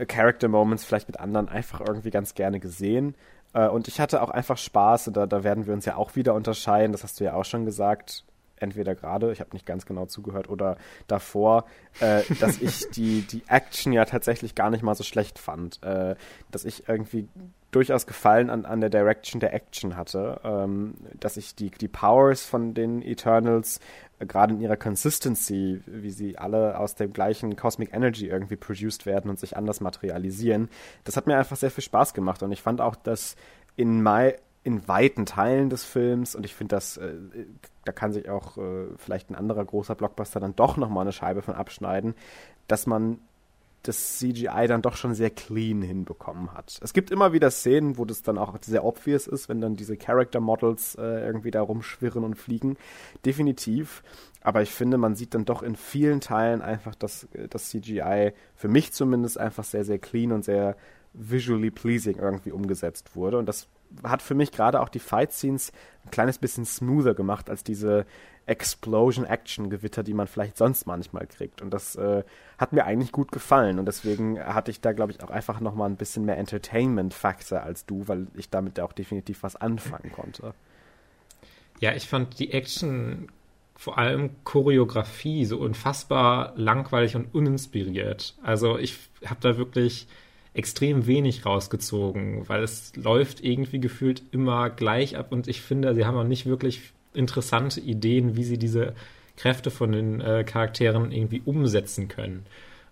Character Moments vielleicht mit anderen einfach irgendwie ganz gerne gesehen. Äh, und ich hatte auch einfach Spaß und da, da werden wir uns ja auch wieder unterscheiden, das hast du ja auch schon gesagt entweder gerade, ich habe nicht ganz genau zugehört, oder davor, äh, dass ich die, die Action ja tatsächlich gar nicht mal so schlecht fand. Äh, dass ich irgendwie durchaus Gefallen an, an der Direction der Action hatte. Ähm, dass ich die, die Powers von den Eternals, äh, gerade in ihrer Consistency, wie sie alle aus dem gleichen Cosmic Energy irgendwie produced werden und sich anders materialisieren, das hat mir einfach sehr viel Spaß gemacht. Und ich fand auch, dass in My in weiten Teilen des Films und ich finde, das äh, da kann sich auch äh, vielleicht ein anderer großer Blockbuster dann doch nochmal eine Scheibe von abschneiden, dass man das CGI dann doch schon sehr clean hinbekommen hat. Es gibt immer wieder Szenen, wo das dann auch sehr obvious ist, wenn dann diese Character Models äh, irgendwie da rumschwirren und fliegen. Definitiv. Aber ich finde, man sieht dann doch in vielen Teilen einfach, dass das CGI für mich zumindest einfach sehr, sehr clean und sehr visually pleasing irgendwie umgesetzt wurde. Und das hat für mich gerade auch die Fight-Scenes ein kleines bisschen smoother gemacht als diese Explosion-Action-Gewitter, die man vielleicht sonst manchmal kriegt. Und das äh, hat mir eigentlich gut gefallen. Und deswegen hatte ich da, glaube ich, auch einfach nochmal ein bisschen mehr Entertainment-Faktor als du, weil ich damit auch definitiv was anfangen konnte. Ja, ich fand die Action, vor allem Choreografie, so unfassbar langweilig und uninspiriert. Also ich habe da wirklich extrem wenig rausgezogen, weil es läuft irgendwie gefühlt immer gleich ab und ich finde, sie haben auch nicht wirklich interessante Ideen, wie sie diese Kräfte von den äh, Charakteren irgendwie umsetzen können.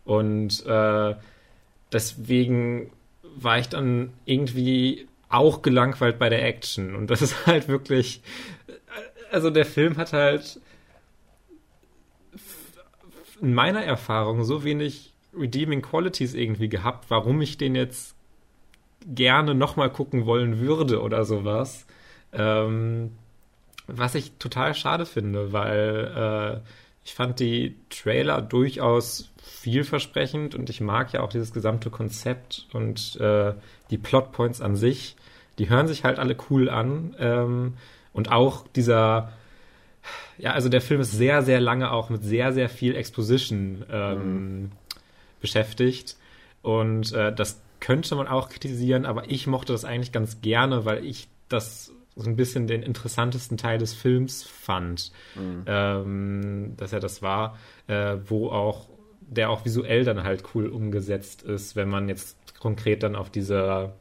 Und äh, deswegen war ich dann irgendwie auch gelangweilt bei der Action. Und das ist halt wirklich, also der Film hat halt in meiner Erfahrung so wenig redeeming Qualities irgendwie gehabt, warum ich den jetzt gerne nochmal gucken wollen würde oder sowas. Ähm, was ich total schade finde, weil äh, ich fand die Trailer durchaus vielversprechend und ich mag ja auch dieses gesamte Konzept und äh, die Plotpoints an sich. Die hören sich halt alle cool an. Ähm, und auch dieser, ja, also der Film ist sehr, sehr lange auch mit sehr, sehr viel Exposition ähm, mhm beschäftigt. Und äh, das könnte man auch kritisieren, aber ich mochte das eigentlich ganz gerne, weil ich das so ein bisschen den interessantesten Teil des Films fand, mhm. ähm, dass er das war, äh, wo auch der auch visuell dann halt cool umgesetzt ist, wenn man jetzt konkret dann auf diese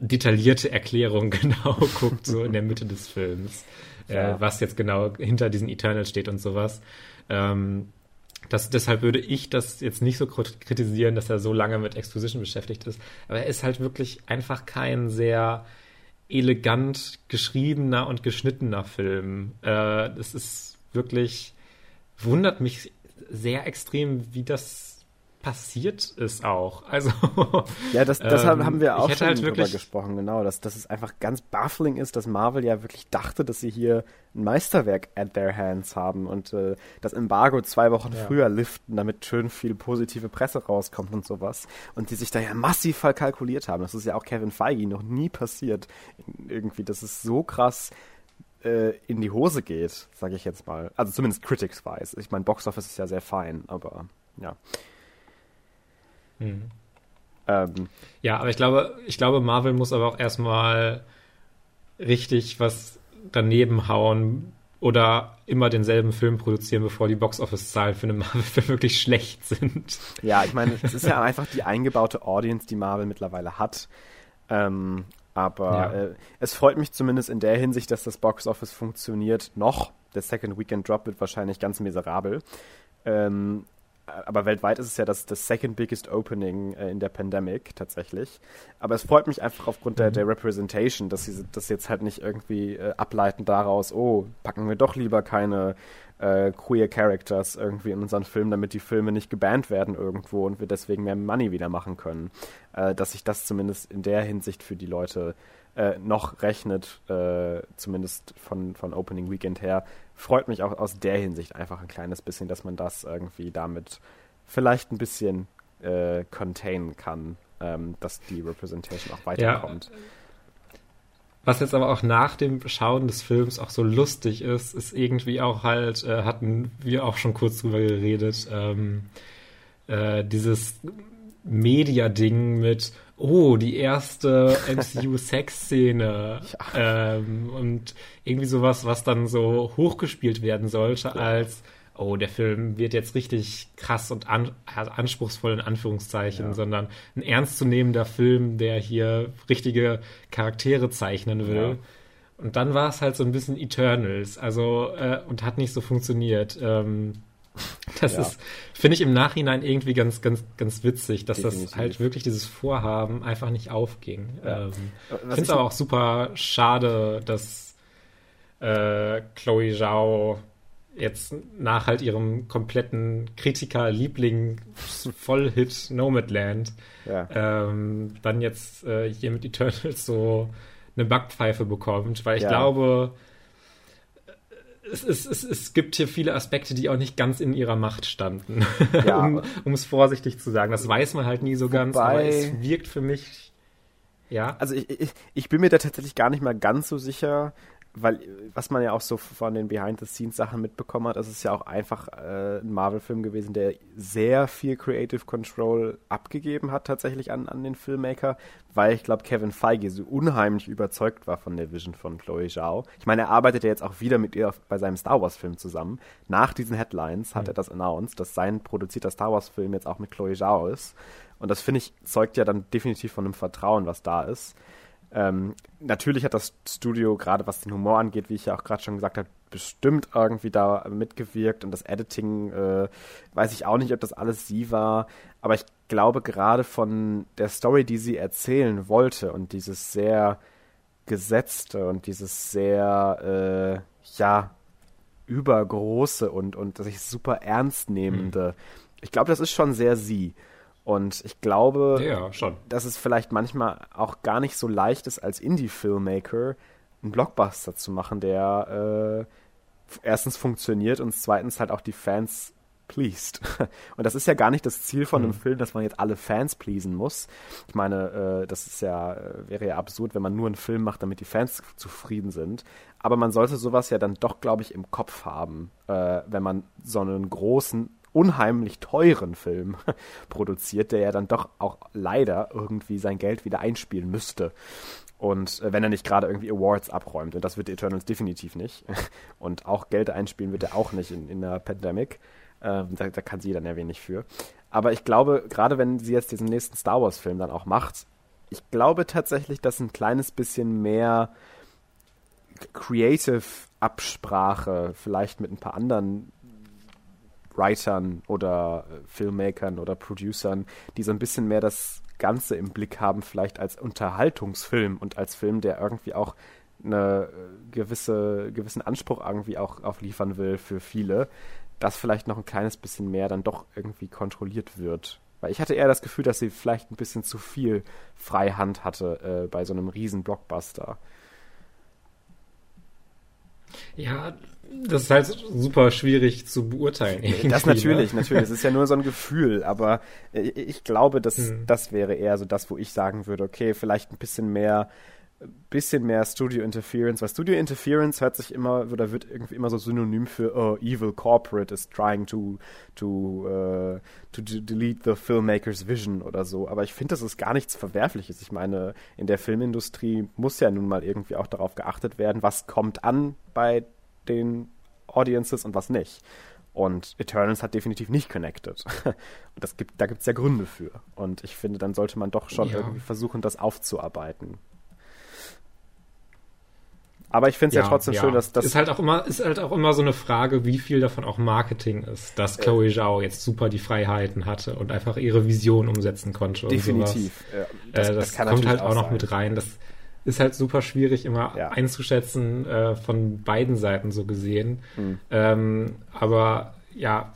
detaillierte Erklärung genau guckt, so in der Mitte des Films, äh, ja. äh, was jetzt genau hinter diesen Eternals steht und sowas. Ähm, das, deshalb würde ich das jetzt nicht so kritisieren, dass er so lange mit Exposition beschäftigt ist. Aber er ist halt wirklich einfach kein sehr elegant geschriebener und geschnittener Film. Äh, das ist wirklich, wundert mich sehr extrem, wie das passiert ist auch. Also ja, das, deshalb ähm, haben wir auch schon halt drüber gesprochen, genau, dass, dass es einfach ganz baffling ist, dass Marvel ja wirklich dachte, dass sie hier ein Meisterwerk at their hands haben und äh, das Embargo zwei Wochen ja. früher liften, damit schön viel positive Presse rauskommt und sowas. Und die sich da ja massiv verkalkuliert haben. Das ist ja auch Kevin Feige noch nie passiert. Irgendwie, dass es so krass äh, in die Hose geht, sage ich jetzt mal. Also zumindest critics-wise. Ich meine, Box Office ist ja sehr fein, aber ja. Mhm. Ähm, ja, aber ich glaube, ich glaube, Marvel muss aber auch erstmal richtig was daneben hauen oder immer denselben Film produzieren, bevor die Boxoffice-Zahlen für einen Marvel-Film wirklich schlecht sind. Ja, ich meine, es ist ja einfach die eingebaute Audience, die Marvel mittlerweile hat. Ähm, Aber Ja. äh, es freut mich zumindest in der Hinsicht, dass das Box Office funktioniert. Noch. Der Second Weekend Drop wird wahrscheinlich ganz miserabel. Ähm, aber weltweit ist es ja das, das second biggest opening äh, in der Pandemic tatsächlich. Aber es freut mich einfach aufgrund der, der Representation, dass sie das jetzt halt nicht irgendwie äh, ableiten daraus, oh, packen wir doch lieber keine äh, queer Characters irgendwie in unseren Film, damit die Filme nicht gebannt werden irgendwo und wir deswegen mehr Money wieder machen können. Äh, dass sich das zumindest in der Hinsicht für die Leute äh, noch rechnet, äh, zumindest von, von Opening Weekend her, freut mich auch aus der Hinsicht einfach ein kleines bisschen, dass man das irgendwie damit vielleicht ein bisschen äh, containen kann, ähm, dass die Representation auch weiterkommt. Was jetzt aber auch nach dem Schauen des Films auch so lustig ist, ist irgendwie auch halt, äh, hatten wir auch schon kurz drüber geredet, ähm, äh, dieses Media-Ding mit, oh, die erste MCU-Sex-Szene ähm, und irgendwie sowas, was dann so hochgespielt werden sollte als, oh, der Film wird jetzt richtig krass und an, also anspruchsvoll in Anführungszeichen, Ja. sondern ein ernstzunehmender Film, der hier richtige Charaktere zeichnen will. Ja. Und dann war es halt so ein bisschen Eternals, also äh, und hat nicht so funktioniert. Ähm, das Ja. ist, finde ich im Nachhinein irgendwie ganz, ganz, ganz witzig, dass Definitiv. das halt wirklich dieses Vorhaben einfach nicht aufging. Ja. Ähm, finde es aber auch super schade, dass äh, Chloe Zhao jetzt nach halt ihrem kompletten Kritiker-Liebling Vollhit Nomadland Ja. ähm, dann jetzt äh, hier mit Eternals so eine Backpfeife bekommt, weil ich Ja. glaube, es, es, es, es gibt hier viele Aspekte, die auch nicht ganz in ihrer Macht standen, Ja, um, es vorsichtig zu sagen. Das weiß man halt nie so ganz, aber es wirkt für mich, ja, Also ich, ich, ich bin mir da tatsächlich gar nicht mal ganz so sicher, weil was man ja auch so von den Behind-the-Scenes-Sachen mitbekommen hat, ist es ja auch einfach äh, ein Marvel-Film gewesen, der sehr viel Creative Control abgegeben hat tatsächlich an, an den Filmmaker, weil ich glaube, Kevin Feige so unheimlich überzeugt war von der Vision von Chloe Zhao. Ich meine, er arbeitet ja jetzt auch wieder mit ihr auf, bei seinem Star Wars-Film zusammen. Nach diesen Headlines hat er das announced, dass sein produzierter Star Wars-Film jetzt auch mit Chloe Zhao ist. Und das finde ich, zeugt ja dann definitiv von einem Vertrauen, was da ist. Ähm, natürlich hat das Studio, gerade was den Humor angeht, wie ich ja auch gerade schon gesagt habe, bestimmt irgendwie da mitgewirkt und das Editing, äh, weiß ich auch nicht, ob das alles sie war, aber ich glaube gerade von der Story, die sie erzählen wollte und dieses sehr gesetzte und dieses sehr, äh, ja, übergroße und, und sich super ernst nehmende, ich glaube, das ist schon sehr sie. Und ich glaube, ja, schon. dass es vielleicht manchmal auch gar nicht so leicht ist, als Indie-Filmmaker einen Blockbuster zu machen, der äh, erstens funktioniert und zweitens halt auch die Fans pleased. Und das ist ja gar nicht das Ziel von einem Film, dass man jetzt alle Fans pleasen muss. Ich meine, äh, das ist ja, äh, wäre ja absurd, wenn man nur einen Film macht, damit die Fans zufrieden sind. Aber man sollte sowas ja dann doch, glaube ich, im Kopf haben, äh, wenn man so einen großen unheimlich teuren Film produziert, der ja dann doch auch leider irgendwie sein Geld wieder einspielen müsste. Und äh, wenn er nicht gerade irgendwie Awards abräumt, und das wird Eternals definitiv nicht. Und auch Geld einspielen wird er auch nicht in, in der Pandemic. Ähm, da, da kann sie dann ja wenig für. Aber ich glaube, gerade wenn sie jetzt diesen nächsten Star Wars-Film dann auch macht, ich glaube tatsächlich, dass ein kleines bisschen mehr Creative Absprache, vielleicht mit ein paar anderen Writern oder äh, Filmmakern oder Producern, die so ein bisschen mehr das Ganze im Blick haben, vielleicht als Unterhaltungsfilm und als Film, der irgendwie auch eine äh, gewisse, gewissen Anspruch irgendwie auch aufliefern will für viele, dass vielleicht noch ein kleines bisschen mehr dann doch irgendwie kontrolliert wird. Weil ich hatte eher das Gefühl, dass sie vielleicht ein bisschen zu viel Freihand hatte äh, bei so einem riesen Blockbuster. Ja, das ist halt super schwierig zu beurteilen. Das natürlich, natürlich. Es ist ja nur so ein Gefühl, aber äh, ich glaube, dass Hm. das wäre eher so das, wo ich sagen würde, okay, vielleicht ein bisschen mehr, bisschen mehr Studio Interference, weil Studio Interference hört sich immer oder wird irgendwie immer so synonym für oh, evil corporate is trying to to uh, to delete the filmmaker's vision oder so. Aber ich finde, das ist gar nichts Verwerfliches. Ich meine, in der Filmindustrie muss ja nun mal irgendwie auch darauf geachtet werden, was kommt an bei den Audiences und was nicht. Und Eternals hat definitiv nicht connected. Und das gibt, da gibt es ja Gründe für. Und ich finde, dann sollte man doch schon Ja. irgendwie versuchen, das aufzuarbeiten. Aber ich finde es ja, ja, trotzdem ja. schön, dass das. Ist halt auch immer, ist halt auch immer so eine Frage, wie viel davon auch Marketing ist, dass. Chloe Zhao jetzt super die Freiheiten hatte und einfach ihre Vision umsetzen konnte. Definitiv. Ja, das, äh, das, das kommt halt auch, auch noch mit rein. Das ist halt super schwierig immer einzuschätzen, äh, von beiden Seiten so gesehen. Mhm. Ähm, aber ja,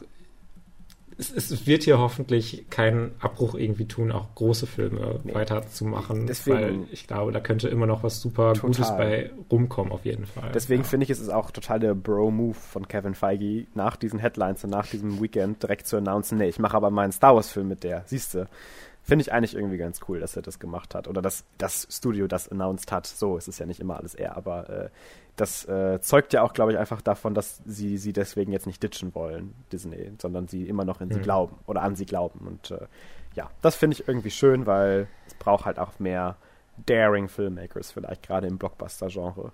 es, es, wird hier hoffentlich keinen Abbruch irgendwie tun, auch große Filme nee. weiterzumachen. Deswegen, weil ich glaube, da könnte immer noch was super total. Gutes bei rumkommen, auf jeden Fall. Deswegen ja. finde ich, es ist auch total der Bro-Move von Kevin Feige, nach diesen Headlines und nach diesem Weekend direkt zu announcen, nee, ich mache aber meinen Star Wars-Film mit der. Siehst du? Finde ich eigentlich irgendwie ganz cool, dass er das gemacht hat. Oder dass das Studio das announced hat. So, es ist ja nicht immer alles er, aber äh, das äh, zeugt ja auch, glaube ich, einfach davon, dass sie sie deswegen jetzt nicht ditchen wollen, Disney, sondern sie immer noch in mhm. sie glauben oder an sie glauben. Und äh, ja, das finde ich irgendwie schön, weil es braucht halt auch mehr daring Filmmakers, vielleicht gerade im Blockbuster-Genre.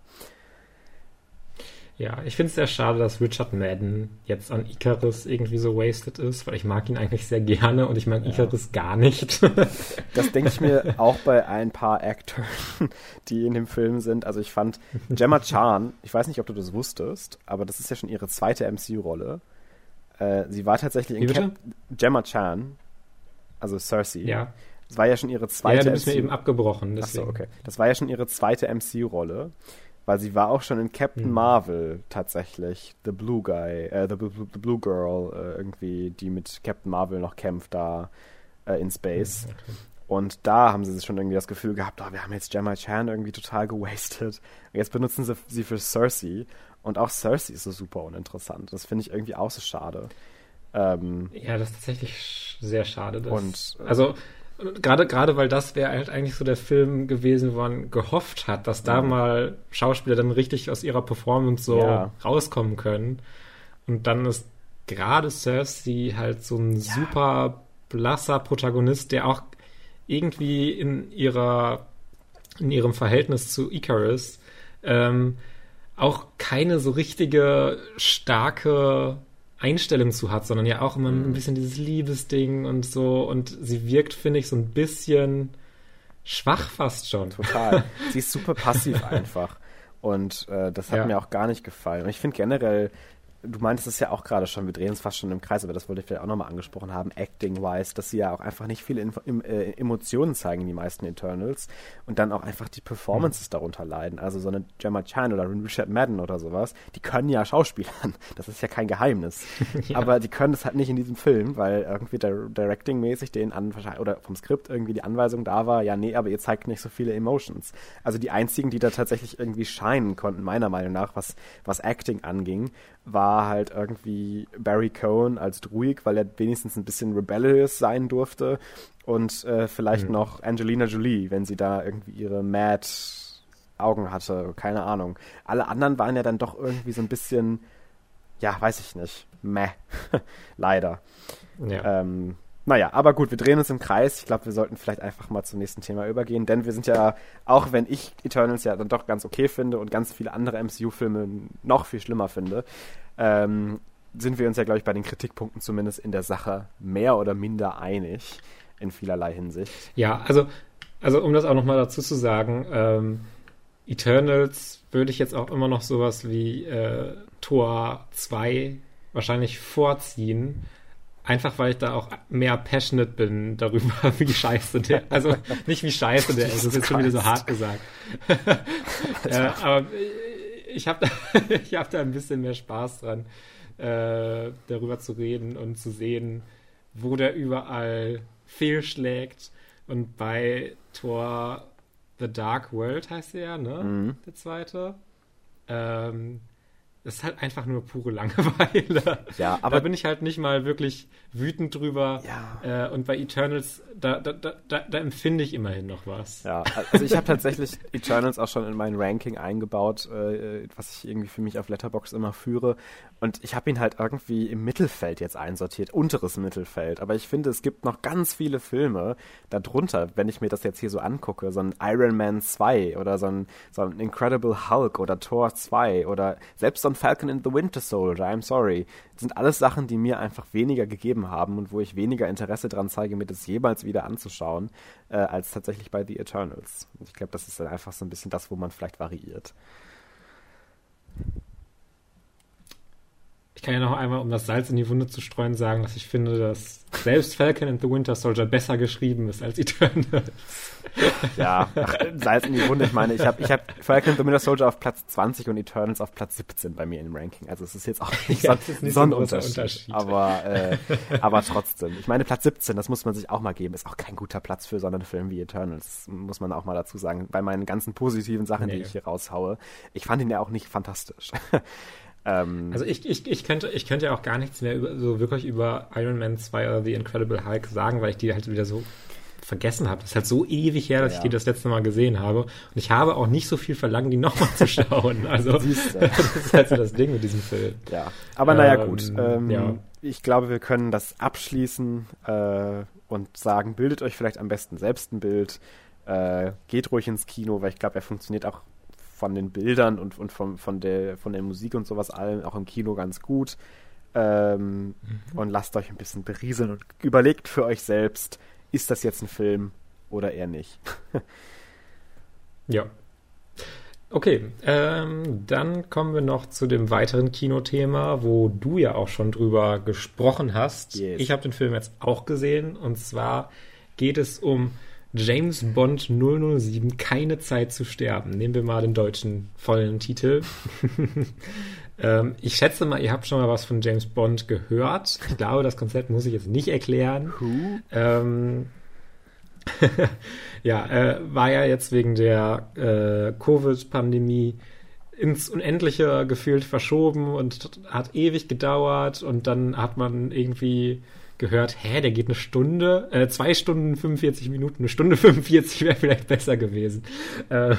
Ja, ich finde es sehr schade, dass Richard Madden jetzt an Icarus irgendwie so wasted ist, weil ich mag ihn eigentlich sehr gerne und ich mag ja. Icarus gar nicht. das denke ich mir auch bei ein paar Actors, die in dem Film sind. Also ich fand Gemma Chan, ich weiß nicht, ob du das wusstest, aber das ist ja schon ihre zweite MCU-Rolle. Äh, sie war tatsächlich in Cap Gemma Chan, also Cersei. Ja. Das war ja schon ihre zweite. Ja, du bist MCU mir eben abgebrochen. Deswegen. Achso, okay. Das war ja schon ihre zweite MCU-Rolle weil sie war auch schon in Captain mhm. Marvel tatsächlich, The Blue Guy, äh, the, the, Blue Girl äh, irgendwie, die mit Captain Marvel noch kämpft da äh, in Space. Mhm, okay. Und da haben sie schon irgendwie das Gefühl gehabt, oh, wir haben jetzt Gemma Chan irgendwie total gewastet. Und jetzt benutzen sie sie für Cersei. Und auch Cersei ist so super uninteressant. Das finde ich irgendwie auch so schade. Ähm, ja, das ist tatsächlich sehr schade. Dass, und, äh, also Gerade, gerade weil das wäre halt eigentlich so der Film gewesen, wo man gehofft hat, dass da mhm. mal Schauspieler dann richtig aus ihrer Performance so ja. rauskommen können. Und dann ist gerade Cersei halt so ein ja. super blasser Protagonist, der auch irgendwie in ihrer, in ihrem Verhältnis zu Icarus ähm, auch keine so richtige starke Einstellung zu hat, sondern ja auch immer ein mhm. bisschen dieses Liebesding und so. Und sie wirkt, finde ich, so ein bisschen schwach fast schon. Total. sie ist super passiv einfach. Und äh, das hat ja. mir auch gar nicht gefallen. Und ich finde generell du meintest es ja auch gerade schon, wir drehen uns fast schon im Kreis, aber das wollte ich vielleicht auch nochmal angesprochen haben, acting-wise, dass sie ja auch einfach nicht viele Info äh, Emotionen zeigen, die meisten Eternals, und dann auch einfach die Performances mhm. darunter leiden. Also so eine Gemma Chan oder Richard Madden oder sowas, die können ja Schauspielern, das ist ja kein Geheimnis. ja. Aber die können das halt nicht in diesem Film, weil irgendwie der Directing-mäßig den an, oder vom Skript irgendwie die Anweisung da war, ja, nee, aber ihr zeigt nicht so viele Emotions. Also die einzigen, die da tatsächlich irgendwie scheinen konnten, meiner Meinung nach, was, was Acting anging, war halt irgendwie Barry Cohen als Druid, weil er wenigstens ein bisschen rebellious sein durfte. Und äh, vielleicht mhm. noch Angelina Jolie, wenn sie da irgendwie ihre Mad Augen hatte, keine Ahnung. Alle anderen waren ja dann doch irgendwie so ein bisschen, ja, weiß ich nicht, meh, leider. Ja. Ähm, naja, aber gut, wir drehen uns im Kreis. Ich glaube, wir sollten vielleicht einfach mal zum nächsten Thema übergehen, denn wir sind ja, auch wenn ich Eternals ja dann doch ganz okay finde und ganz viele andere MCU-Filme noch viel schlimmer finde, ähm, sind wir uns ja, glaube ich, bei den Kritikpunkten zumindest in der Sache mehr oder minder einig in vielerlei Hinsicht. Ja, also, also um das auch nochmal dazu zu sagen, ähm, Eternals würde ich jetzt auch immer noch sowas wie äh, Tor 2 wahrscheinlich vorziehen Einfach weil ich da auch mehr passionate bin darüber, wie scheiße der, also nicht wie scheiße der ist, das ist jetzt schon wieder so hart gesagt. äh, aber ich habe da, ich hab da ein bisschen mehr Spaß dran, äh, darüber zu reden und zu sehen, wo der überall fehlschlägt. Und bei Tor The Dark World heißt er ja, ne? Mhm. Der zweite. Ähm, das ist halt einfach nur pure Langeweile. Ja, aber da bin ich halt nicht mal wirklich wütend drüber. Ja. Äh, und bei Eternals, da, da, da, da, empfinde ich immerhin noch was. Ja, also ich habe tatsächlich Eternals auch schon in mein Ranking eingebaut, äh, was ich irgendwie für mich auf Letterbox immer führe. Und ich habe ihn halt irgendwie im Mittelfeld jetzt einsortiert, unteres Mittelfeld. Aber ich finde, es gibt noch ganz viele Filme darunter, wenn ich mir das jetzt hier so angucke. So ein Iron Man 2 oder so ein, so ein Incredible Hulk oder Thor 2 oder selbst so ein Falcon in the Winter Soldier, I'm sorry. Das sind alles Sachen, die mir einfach weniger gegeben haben und wo ich weniger Interesse dran zeige, mir das jemals wieder anzuschauen, äh, als tatsächlich bei The Eternals. Und ich glaube, das ist dann einfach so ein bisschen das, wo man vielleicht variiert. Ich kann ja noch einmal, um das Salz in die Wunde zu streuen, sagen, dass ich finde, dass selbst Falcon and the Winter Soldier besser geschrieben ist als Eternals. Ja, ach, Salz in die Wunde. Ich meine, ich habe ich hab Falcon and the Winter Soldier auf Platz 20 und Eternals auf Platz 17 bei mir im Ranking. Also es ist jetzt auch nicht ja, so, nicht so ein Unterschied. Unterschied. Aber, äh, aber trotzdem. Ich meine, Platz 17, das muss man sich auch mal geben, ist auch kein guter Platz für so einen Film wie Eternals. Muss man auch mal dazu sagen. Bei meinen ganzen positiven Sachen, nee. die ich hier raushaue. Ich fand ihn ja auch nicht fantastisch. Ähm, also ich, ich, ich, könnte, ich könnte ja auch gar nichts mehr über, so wirklich über Iron Man 2 oder The Incredible Hulk sagen, weil ich die halt wieder so vergessen habe. Das ist halt so ewig her, dass ja. ich die das letzte Mal gesehen habe. Und ich habe auch nicht so viel verlangt, die nochmal zu schauen. Also das ist halt so das Ding mit diesem Film. Ja, aber naja ähm, gut. Ähm, ja. Ich glaube, wir können das abschließen äh, und sagen, bildet euch vielleicht am besten selbst ein Bild. Äh, geht ruhig ins Kino, weil ich glaube, er funktioniert auch von den Bildern und, und von, von, der, von der Musik und sowas allen auch im Kino ganz gut. Ähm, mhm. Und lasst euch ein bisschen berieseln und überlegt für euch selbst, ist das jetzt ein Film oder eher nicht. ja. Okay, ähm, dann kommen wir noch zu dem weiteren Kinothema, wo du ja auch schon drüber gesprochen hast. Yes. Ich habe den Film jetzt auch gesehen und zwar geht es um James Bond 007, keine Zeit zu sterben. Nehmen wir mal den deutschen vollen Titel. ähm, ich schätze mal, ihr habt schon mal was von James Bond gehört. Ich glaube, das Konzept muss ich jetzt nicht erklären. Ähm, ja, äh, war ja jetzt wegen der äh, Covid-Pandemie ins Unendliche gefühlt verschoben und hat ewig gedauert und dann hat man irgendwie gehört, hä, der geht eine Stunde, äh, zwei Stunden 45 Minuten, eine Stunde 45 wäre vielleicht besser gewesen. Äh,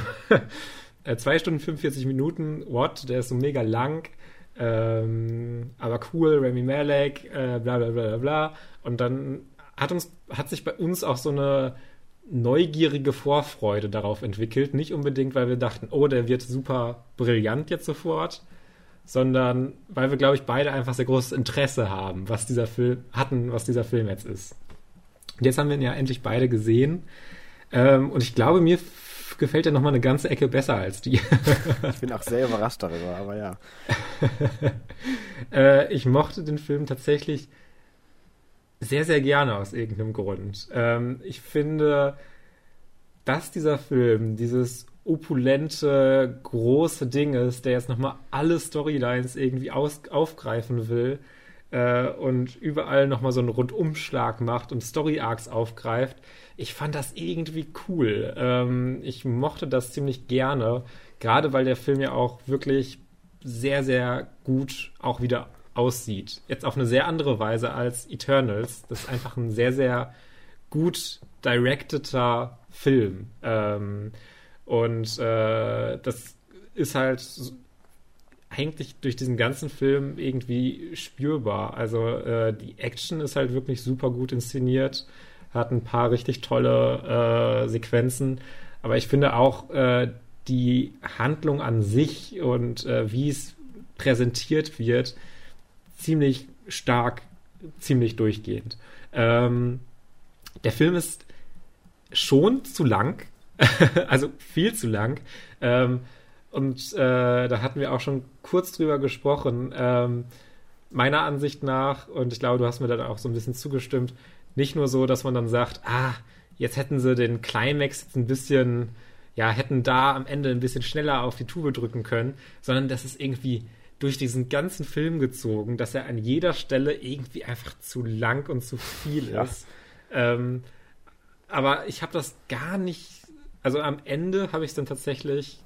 äh, zwei Stunden 45 Minuten, what, der ist so mega lang, ähm, aber cool, Remy Malek, äh, bla bla bla bla. Und dann hat uns, hat sich bei uns auch so eine neugierige Vorfreude darauf entwickelt. Nicht unbedingt, weil wir dachten, oh, der wird super brillant jetzt sofort, sondern weil wir, glaube ich, beide einfach sehr großes Interesse haben, was dieser Film hatten, was dieser Film jetzt ist. Und jetzt haben wir ihn ja endlich beide gesehen. Ähm, und ich glaube, mir gefällt er nochmal eine ganze Ecke besser als die. ich bin auch sehr überrascht darüber, aber ja. äh, ich mochte den Film tatsächlich sehr, sehr gerne aus irgendeinem Grund. Ähm, ich finde, dass dieser Film dieses opulente, große Ding ist, der jetzt nochmal alle Storylines irgendwie aus, aufgreifen will äh, und überall nochmal so einen Rundumschlag macht und Story-Arcs aufgreift. Ich fand das irgendwie cool. Ähm, ich mochte das ziemlich gerne, gerade weil der Film ja auch wirklich sehr, sehr gut auch wieder aussieht. Jetzt auf eine sehr andere Weise als Eternals. Das ist einfach ein sehr, sehr gut directeter Film. Ähm, und äh, das ist halt eigentlich durch diesen ganzen Film irgendwie spürbar. Also äh, die Action ist halt wirklich super gut inszeniert, hat ein paar richtig tolle äh, Sequenzen, aber ich finde auch äh, die Handlung an sich und äh, wie es präsentiert wird ziemlich stark, ziemlich durchgehend. Ähm, der Film ist schon zu lang, also viel zu lang. Ähm, und äh, da hatten wir auch schon kurz drüber gesprochen. Ähm, meiner Ansicht nach, und ich glaube, du hast mir dann auch so ein bisschen zugestimmt, nicht nur so, dass man dann sagt, ah, jetzt hätten sie den Climax jetzt ein bisschen, ja, hätten da am Ende ein bisschen schneller auf die Tube drücken können, sondern das ist irgendwie durch diesen ganzen Film gezogen, dass er an jeder Stelle irgendwie einfach zu lang und zu viel ja. ist. Ähm, aber ich habe das gar nicht also am Ende habe ich es dann tatsächlich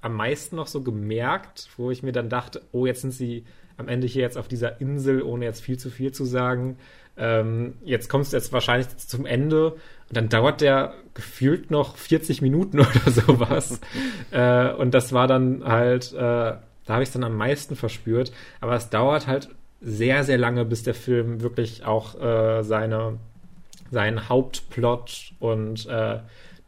am meisten noch so gemerkt, wo ich mir dann dachte, oh, jetzt sind sie am Ende hier jetzt auf dieser Insel, ohne jetzt viel zu viel zu sagen. Ähm, jetzt kommst du jetzt wahrscheinlich zum Ende und dann dauert der gefühlt noch 40 Minuten oder sowas. äh, und das war dann halt, äh, da habe ich es dann am meisten verspürt. Aber es dauert halt sehr, sehr lange, bis der Film wirklich auch äh, seine, seinen Hauptplot und äh,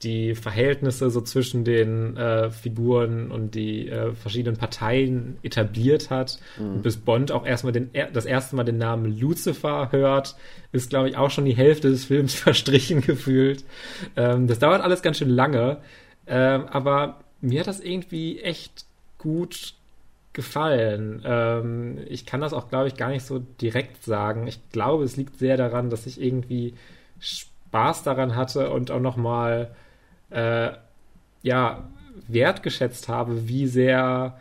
die Verhältnisse so zwischen den äh, Figuren und die äh, verschiedenen Parteien etabliert hat. Mhm. Und bis Bond auch erstmal den, das erste Mal den Namen Lucifer hört, ist, glaube ich, auch schon die Hälfte des Films verstrichen gefühlt. Ähm, das dauert alles ganz schön lange, ähm, aber mir hat das irgendwie echt gut gefallen. Ähm, ich kann das auch, glaube ich, gar nicht so direkt sagen. Ich glaube, es liegt sehr daran, dass ich irgendwie Spaß daran hatte und auch nochmal, äh, ja, wertgeschätzt habe, wie sehr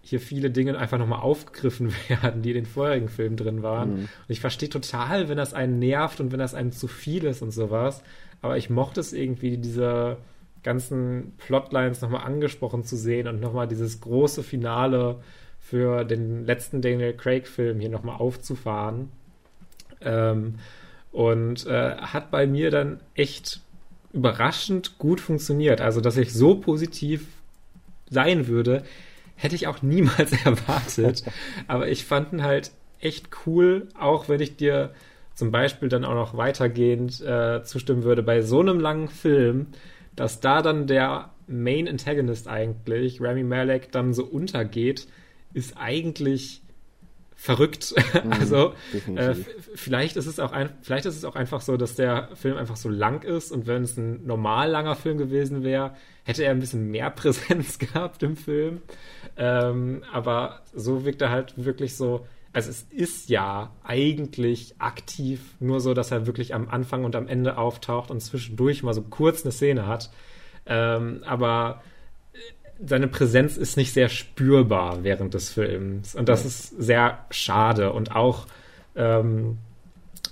hier viele Dinge einfach nochmal aufgegriffen werden, die in den vorherigen Filmen drin waren. Mhm. Und ich verstehe total, wenn das einen nervt und wenn das einem zu viel ist und sowas. Aber ich mochte es irgendwie, diese ganzen Plotlines nochmal angesprochen zu sehen und nochmal dieses große Finale für den letzten Daniel Craig-Film hier nochmal aufzufahren. Ähm, und äh, hat bei mir dann echt überraschend gut funktioniert. Also, dass ich so positiv sein würde, hätte ich auch niemals erwartet. Aber ich fand ihn halt echt cool, auch wenn ich dir zum Beispiel dann auch noch weitergehend äh, zustimmen würde bei so einem langen Film, dass da dann der Main Antagonist eigentlich, Rami Malek, dann so untergeht, ist eigentlich verrückt. Mhm, also äh, vielleicht ist es auch ein, vielleicht ist es auch einfach so, dass der Film einfach so lang ist und wenn es ein normal langer Film gewesen wäre, hätte er ein bisschen mehr Präsenz gehabt im Film. Ähm, aber so wirkt er halt wirklich so. Also es ist ja eigentlich aktiv nur so, dass er wirklich am Anfang und am Ende auftaucht und zwischendurch mal so kurz eine Szene hat. Ähm, aber seine Präsenz ist nicht sehr spürbar während des Films. Und das ist sehr schade. Und auch ähm,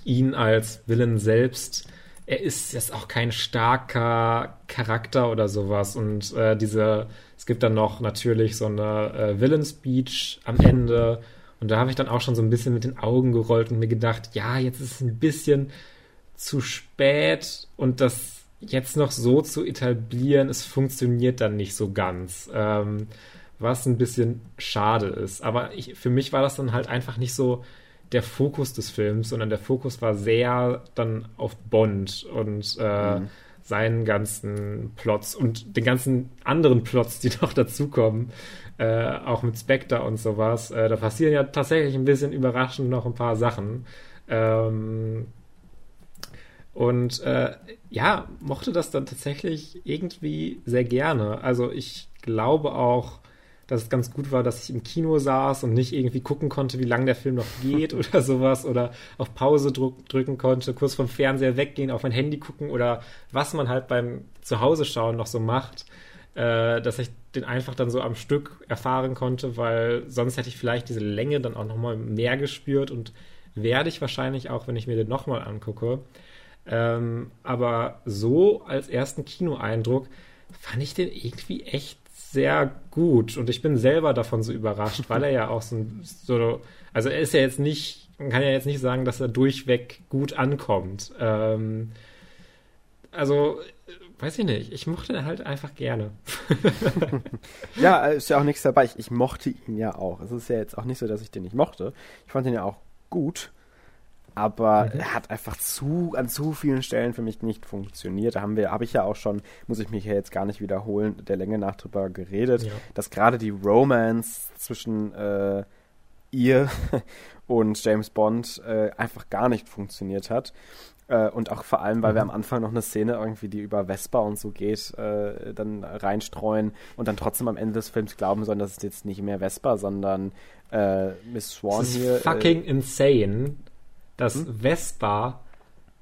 ihn als Villain selbst, er ist jetzt auch kein starker Charakter oder sowas. Und äh, diese, es gibt dann noch natürlich so eine äh, Villain-Speech am Ende. Und da habe ich dann auch schon so ein bisschen mit den Augen gerollt und mir gedacht, ja, jetzt ist es ein bisschen zu spät und das jetzt noch so zu etablieren, es funktioniert dann nicht so ganz. Ähm, was ein bisschen schade ist. Aber ich, für mich war das dann halt einfach nicht so der Fokus des Films, sondern der Fokus war sehr dann auf Bond und äh, mhm. seinen ganzen Plots und den ganzen anderen Plots, die noch dazukommen, äh, auch mit Spectre und sowas. Äh, da passieren ja tatsächlich ein bisschen überraschend noch ein paar Sachen. Ähm, und äh, ja, mochte das dann tatsächlich irgendwie sehr gerne. Also ich glaube auch, dass es ganz gut war, dass ich im Kino saß und nicht irgendwie gucken konnte, wie lange der Film noch geht oder sowas oder auf Pause drück, drücken konnte, kurz vom Fernseher weggehen, auf mein Handy gucken oder was man halt beim Zuhause schauen noch so macht, äh, dass ich den einfach dann so am Stück erfahren konnte, weil sonst hätte ich vielleicht diese Länge dann auch nochmal mehr gespürt und werde ich wahrscheinlich auch, wenn ich mir den nochmal angucke. Ähm, aber so als ersten Kinoeindruck fand ich den irgendwie echt sehr gut und ich bin selber davon so überrascht, weil er ja auch so, so also er ist ja jetzt nicht, man kann ja jetzt nicht sagen, dass er durchweg gut ankommt. Ähm, also weiß ich nicht, ich mochte ihn halt einfach gerne. ja, ist ja auch nichts dabei. Ich, ich, mochte ihn ja auch. Es ist ja jetzt auch nicht so, dass ich den nicht mochte. Ich fand ihn ja auch gut aber er hat einfach zu an zu vielen Stellen für mich nicht funktioniert. Da haben wir, habe ich ja auch schon, muss ich mich ja jetzt gar nicht wiederholen, der Länge nach drüber geredet, ja. dass gerade die Romance zwischen äh, ihr und James Bond äh, einfach gar nicht funktioniert hat. Äh, und auch vor allem, weil mhm. wir am Anfang noch eine Szene irgendwie, die über Vespa und so geht, äh, dann reinstreuen und dann trotzdem am Ende des Films glauben sollen, dass es jetzt nicht mehr Vespa, sondern äh, Miss Swan das ist hier. Fucking insane, dass hm? Vespa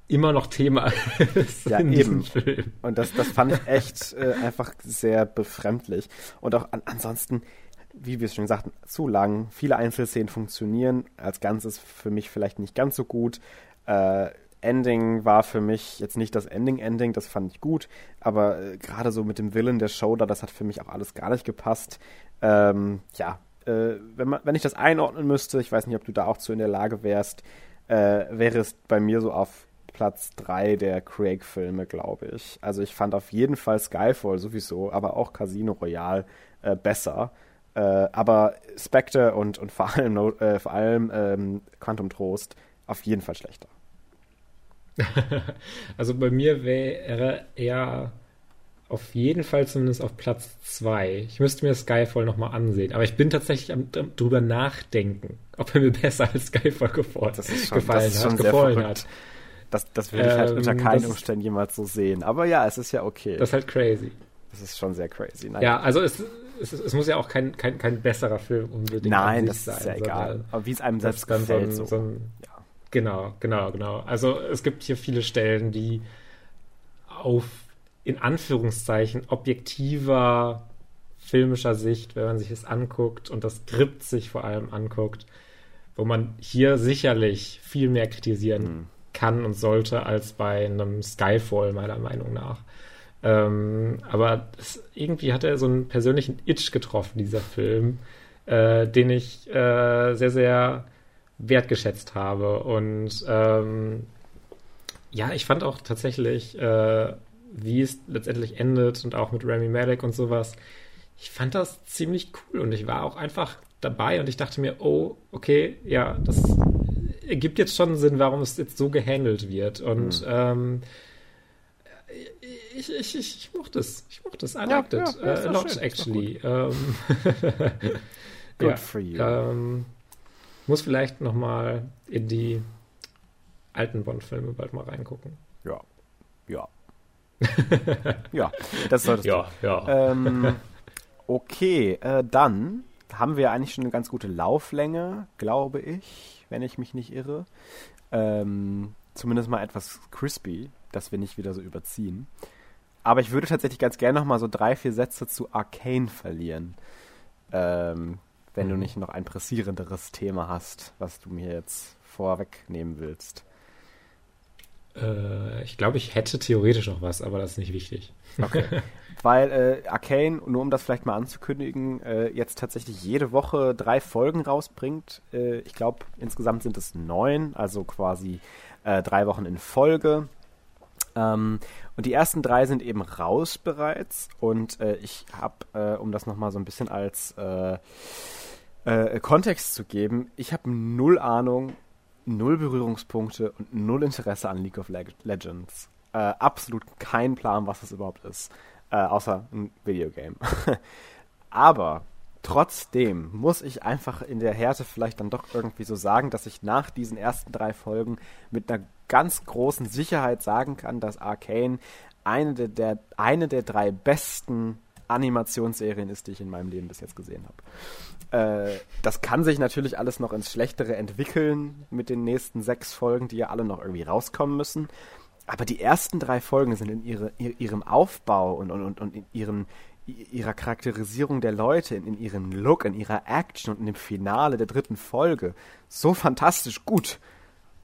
immer noch Thema ist ja, in eben. Film. Und das, das fand ich echt äh, einfach sehr befremdlich. Und auch an, ansonsten, wie wir es schon sagten, zu lang. Viele Einzelszenen funktionieren. Als Ganzes für mich vielleicht nicht ganz so gut. Äh, Ending war für mich jetzt nicht das Ending-Ending, das fand ich gut, aber äh, gerade so mit dem Willen der Show da, das hat für mich auch alles gar nicht gepasst. Ähm, ja, äh, wenn, man, wenn ich das einordnen müsste, ich weiß nicht, ob du da auch zu in der Lage wärst, äh, wäre es bei mir so auf Platz 3 der Craig-Filme, glaube ich. Also ich fand auf jeden Fall Skyfall sowieso, aber auch Casino Royale äh, besser. Äh, aber Spectre und, und vor allem, äh, vor allem ähm, Quantum Trost auf jeden Fall schlechter. also bei mir wäre er auf jeden Fall zumindest auf Platz 2. Ich müsste mir Skyfall nochmal ansehen. Aber ich bin tatsächlich am drüber nachdenken, ob er mir besser als Skyfall gefallen, das schon, das hat. Gefallen hat. Das, das würde ich halt ähm, unter keinen Umständen jemals so sehen. Aber ja, es ist ja okay. Das ist halt crazy. Das ist schon sehr crazy. Naja. Ja, also es, es, es, muss ja auch kein, kein, kein besserer Film unbedingt Nein, das ist ja egal. Aber wie es einem selbst gefällt. So, so ein, ja. Genau, genau, genau. Also es gibt hier viele Stellen, die auf in Anführungszeichen objektiver filmischer Sicht, wenn man sich es anguckt und das Skript sich vor allem anguckt, wo man hier sicherlich viel mehr kritisieren mhm. kann und sollte als bei einem Skyfall, meiner Meinung nach. Ähm, aber es, irgendwie hat er so einen persönlichen Itch getroffen, dieser Film, äh, den ich äh, sehr, sehr wertgeschätzt habe. Und ähm, ja, ich fand auch tatsächlich, äh, wie es letztendlich endet und auch mit Remy Malek und sowas, ich fand das ziemlich cool und ich war auch einfach dabei und ich dachte mir, oh, okay, ja, das ergibt jetzt schon Sinn, warum es jetzt so gehandelt wird. Und mhm. ähm, ich, ich, ich, ich mochte es. Ich mochte es. I liked ja, it. Ja, uh, not schön. actually. Um, Good ja, for you. Ähm, muss vielleicht noch mal in die alten Bond-Filme bald mal reingucken. Ja. Ja. Ja, das solltest ja, du. Ja. Ähm, okay, äh, dann haben wir eigentlich schon eine ganz gute Lauflänge, glaube ich, wenn ich mich nicht irre. Ähm, zumindest mal etwas crispy, dass wir nicht wieder so überziehen. Aber ich würde tatsächlich ganz gerne noch mal so drei, vier Sätze zu Arcane verlieren. Ähm, wenn mhm. du nicht noch ein pressierenderes Thema hast, was du mir jetzt vorwegnehmen willst. Äh, ich glaube, ich hätte theoretisch noch was, aber das ist nicht wichtig. Okay. Weil äh, Arcane, nur um das vielleicht mal anzukündigen, äh, jetzt tatsächlich jede Woche drei Folgen rausbringt. Äh, ich glaube, insgesamt sind es neun, also quasi äh, drei Wochen in Folge. Ähm, und die ersten drei sind eben raus bereits. Und äh, ich habe, äh, um das nochmal so ein bisschen als Kontext zu geben, ich habe null Ahnung, null Berührungspunkte und null Interesse an League of Legends. Äh, absolut kein Plan, was das überhaupt ist. Äh, außer ein Videogame. Aber trotzdem muss ich einfach in der Härte vielleicht dann doch irgendwie so sagen, dass ich nach diesen ersten drei Folgen mit einer ganz großen Sicherheit sagen kann, dass Arcane eine der, der, eine der drei besten Animationsserien ist, die ich in meinem Leben bis jetzt gesehen habe. Äh, das kann sich natürlich alles noch ins Schlechtere entwickeln mit den nächsten sechs Folgen, die ja alle noch irgendwie rauskommen müssen. Aber die ersten drei Folgen sind in ihre, ihrem Aufbau und, und, und in ihren, ihrer Charakterisierung der Leute, in, in ihrem Look, in ihrer Action und in dem Finale der dritten Folge so fantastisch gut,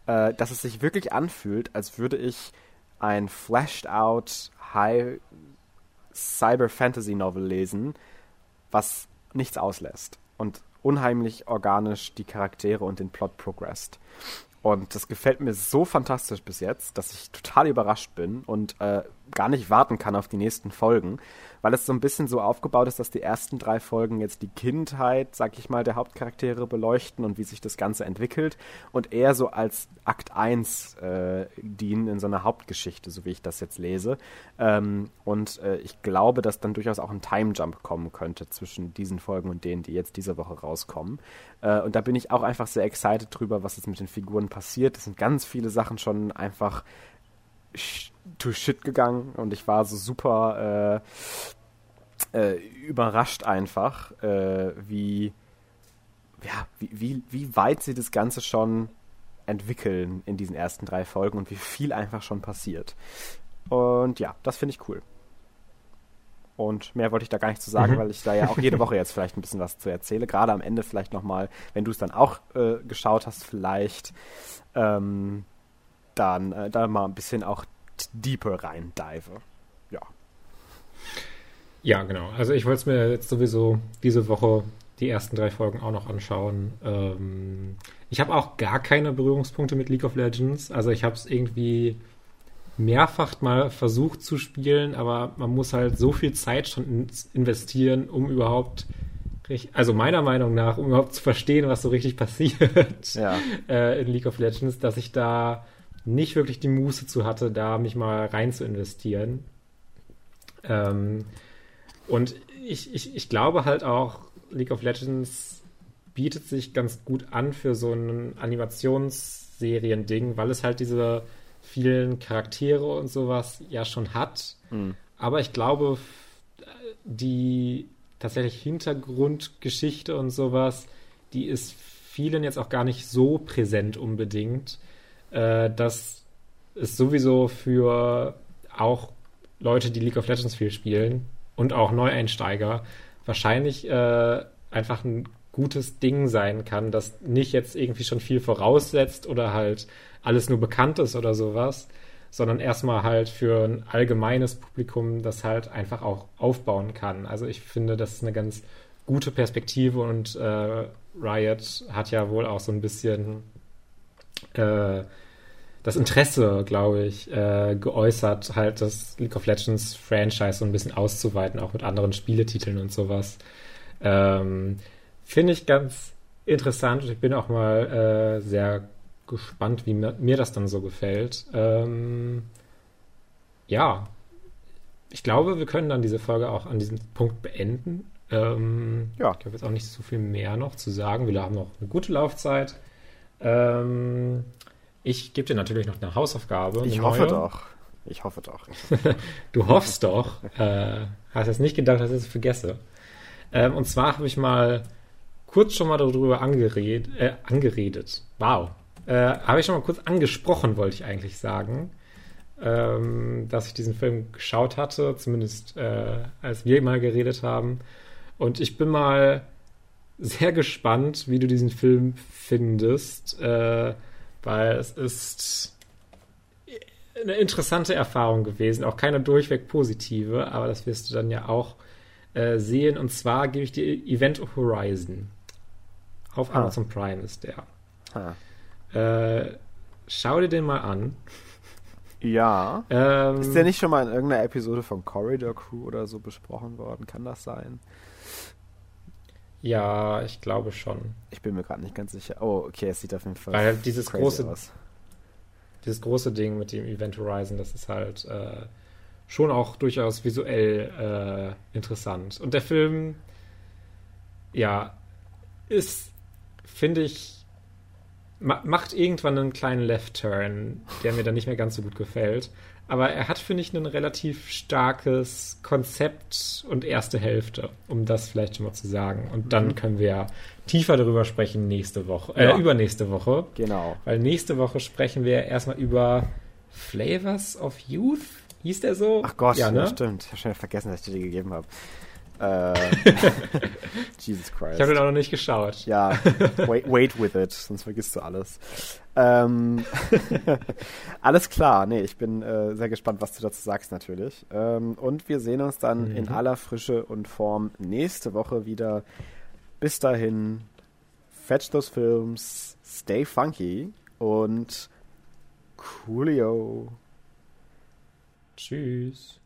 äh, dass es sich wirklich anfühlt, als würde ich ein flashed out High Cyber Fantasy Novel lesen, was nichts auslässt und unheimlich organisch die Charaktere und den Plot progressed. Und das gefällt mir so fantastisch bis jetzt, dass ich total überrascht bin und äh, gar nicht warten kann auf die nächsten Folgen weil es so ein bisschen so aufgebaut ist, dass die ersten drei Folgen jetzt die Kindheit, sag ich mal, der Hauptcharaktere beleuchten und wie sich das Ganze entwickelt und eher so als Akt 1 äh, dienen in so einer Hauptgeschichte, so wie ich das jetzt lese. Ähm, und äh, ich glaube, dass dann durchaus auch ein Time Jump kommen könnte zwischen diesen Folgen und denen, die jetzt diese Woche rauskommen. Äh, und da bin ich auch einfach sehr excited drüber, was jetzt mit den Figuren passiert. Es sind ganz viele Sachen schon einfach to shit gegangen und ich war so super äh, äh, überrascht einfach, äh, wie, ja, wie, wie, wie weit sie das Ganze schon entwickeln in diesen ersten drei Folgen und wie viel einfach schon passiert. Und ja, das finde ich cool. Und mehr wollte ich da gar nicht zu sagen, mhm. weil ich da ja auch jede Woche jetzt vielleicht ein bisschen was zu erzähle. Gerade am Ende vielleicht nochmal, wenn du es dann auch äh, geschaut hast, vielleicht. Ähm, dann äh, da mal ein bisschen auch deeper rein dive. Ja. Ja, genau. Also ich wollte es mir jetzt sowieso diese Woche die ersten drei Folgen auch noch anschauen. Ähm, ich habe auch gar keine Berührungspunkte mit League of Legends. Also ich habe es irgendwie mehrfach mal versucht zu spielen, aber man muss halt so viel Zeit schon investieren, um überhaupt also meiner Meinung nach, um überhaupt zu verstehen, was so richtig passiert ja. äh, in League of Legends, dass ich da nicht wirklich die Muße zu hatte, da mich mal rein zu investieren. Ähm, und ich, ich, ich glaube halt auch, League of Legends bietet sich ganz gut an für so ein Animationsserien-Ding, weil es halt diese vielen Charaktere und sowas ja schon hat. Mhm. Aber ich glaube, die tatsächlich Hintergrundgeschichte und sowas, die ist vielen jetzt auch gar nicht so präsent unbedingt, äh, dass es sowieso für auch Leute, die League of Legends viel spielen und auch Neueinsteiger, wahrscheinlich äh, einfach ein gutes Ding sein kann, das nicht jetzt irgendwie schon viel voraussetzt oder halt alles nur bekannt ist oder sowas, sondern erstmal halt für ein allgemeines Publikum das halt einfach auch aufbauen kann. Also ich finde, das ist eine ganz gute Perspektive und äh, Riot hat ja wohl auch so ein bisschen äh, das Interesse, glaube ich, äh, geäußert, halt das League of Legends Franchise so ein bisschen auszuweiten, auch mit anderen Spieletiteln und sowas. Ähm, Finde ich ganz interessant und ich bin auch mal äh, sehr gespannt, wie mir, mir, das dann so gefällt. Ähm, ja, ich glaube, wir können dann diese Folge auch an diesem Punkt beenden. Ähm, ja. Ich habe jetzt auch nicht so viel mehr noch zu sagen. Wir haben noch eine gute Laufzeit. Ähm, ich gebe dir natürlich noch eine Hausaufgabe. Ich hoffe neue. doch. Ich hoffe doch. du hoffst doch. Äh, hast jetzt nicht gedacht, dass ich es vergesse. Ähm, und zwar habe ich mal kurz schon mal darüber angered, äh, angeredet. Wow. Äh, habe ich schon mal kurz angesprochen, wollte ich eigentlich sagen. Ähm, dass ich diesen Film geschaut hatte, zumindest äh, als wir mal geredet haben. Und ich bin mal sehr gespannt, wie du diesen Film findest. Äh, weil es ist eine interessante Erfahrung gewesen, auch keine durchweg positive, aber das wirst du dann ja auch äh, sehen. Und zwar gebe ich dir Event Horizon. Auf ah. Amazon Prime ist der. Ah. Äh, schau dir den mal an. Ja. Ähm, ist der nicht schon mal in irgendeiner Episode von Corridor Crew oder so besprochen worden? Kann das sein? Ja, ich glaube schon. Ich bin mir gerade nicht ganz sicher. Oh, okay, es sieht auf jeden Fall Weil dieses große, aus. dieses große Ding mit dem Event Horizon, das ist halt äh, schon auch durchaus visuell äh, interessant. Und der Film, ja, ist, finde ich, ma macht irgendwann einen kleinen Left Turn, der mir dann nicht mehr ganz so gut gefällt. Aber er hat, finde ich, ein relativ starkes Konzept und erste Hälfte, um das vielleicht schon mal zu sagen. Und dann mhm. können wir tiefer darüber sprechen nächste Woche, äh, ja. übernächste Woche. Genau. Weil nächste Woche sprechen wir erstmal über Flavors of Youth. Hieß der so? Ach Gott, ja, ne? stimmt. Ich habe schon vergessen, dass ich dir die gegeben habe. Äh, Jesus Christ. Ich habe den auch noch nicht geschaut. Ja, wait, wait with it, sonst vergisst du alles. Ähm, alles klar, nee, ich bin äh, sehr gespannt, was du dazu sagst natürlich. Ähm, und wir sehen uns dann mhm. in aller Frische und Form nächste Woche wieder. Bis dahin, fetch those films, stay funky und coolio. Tschüss.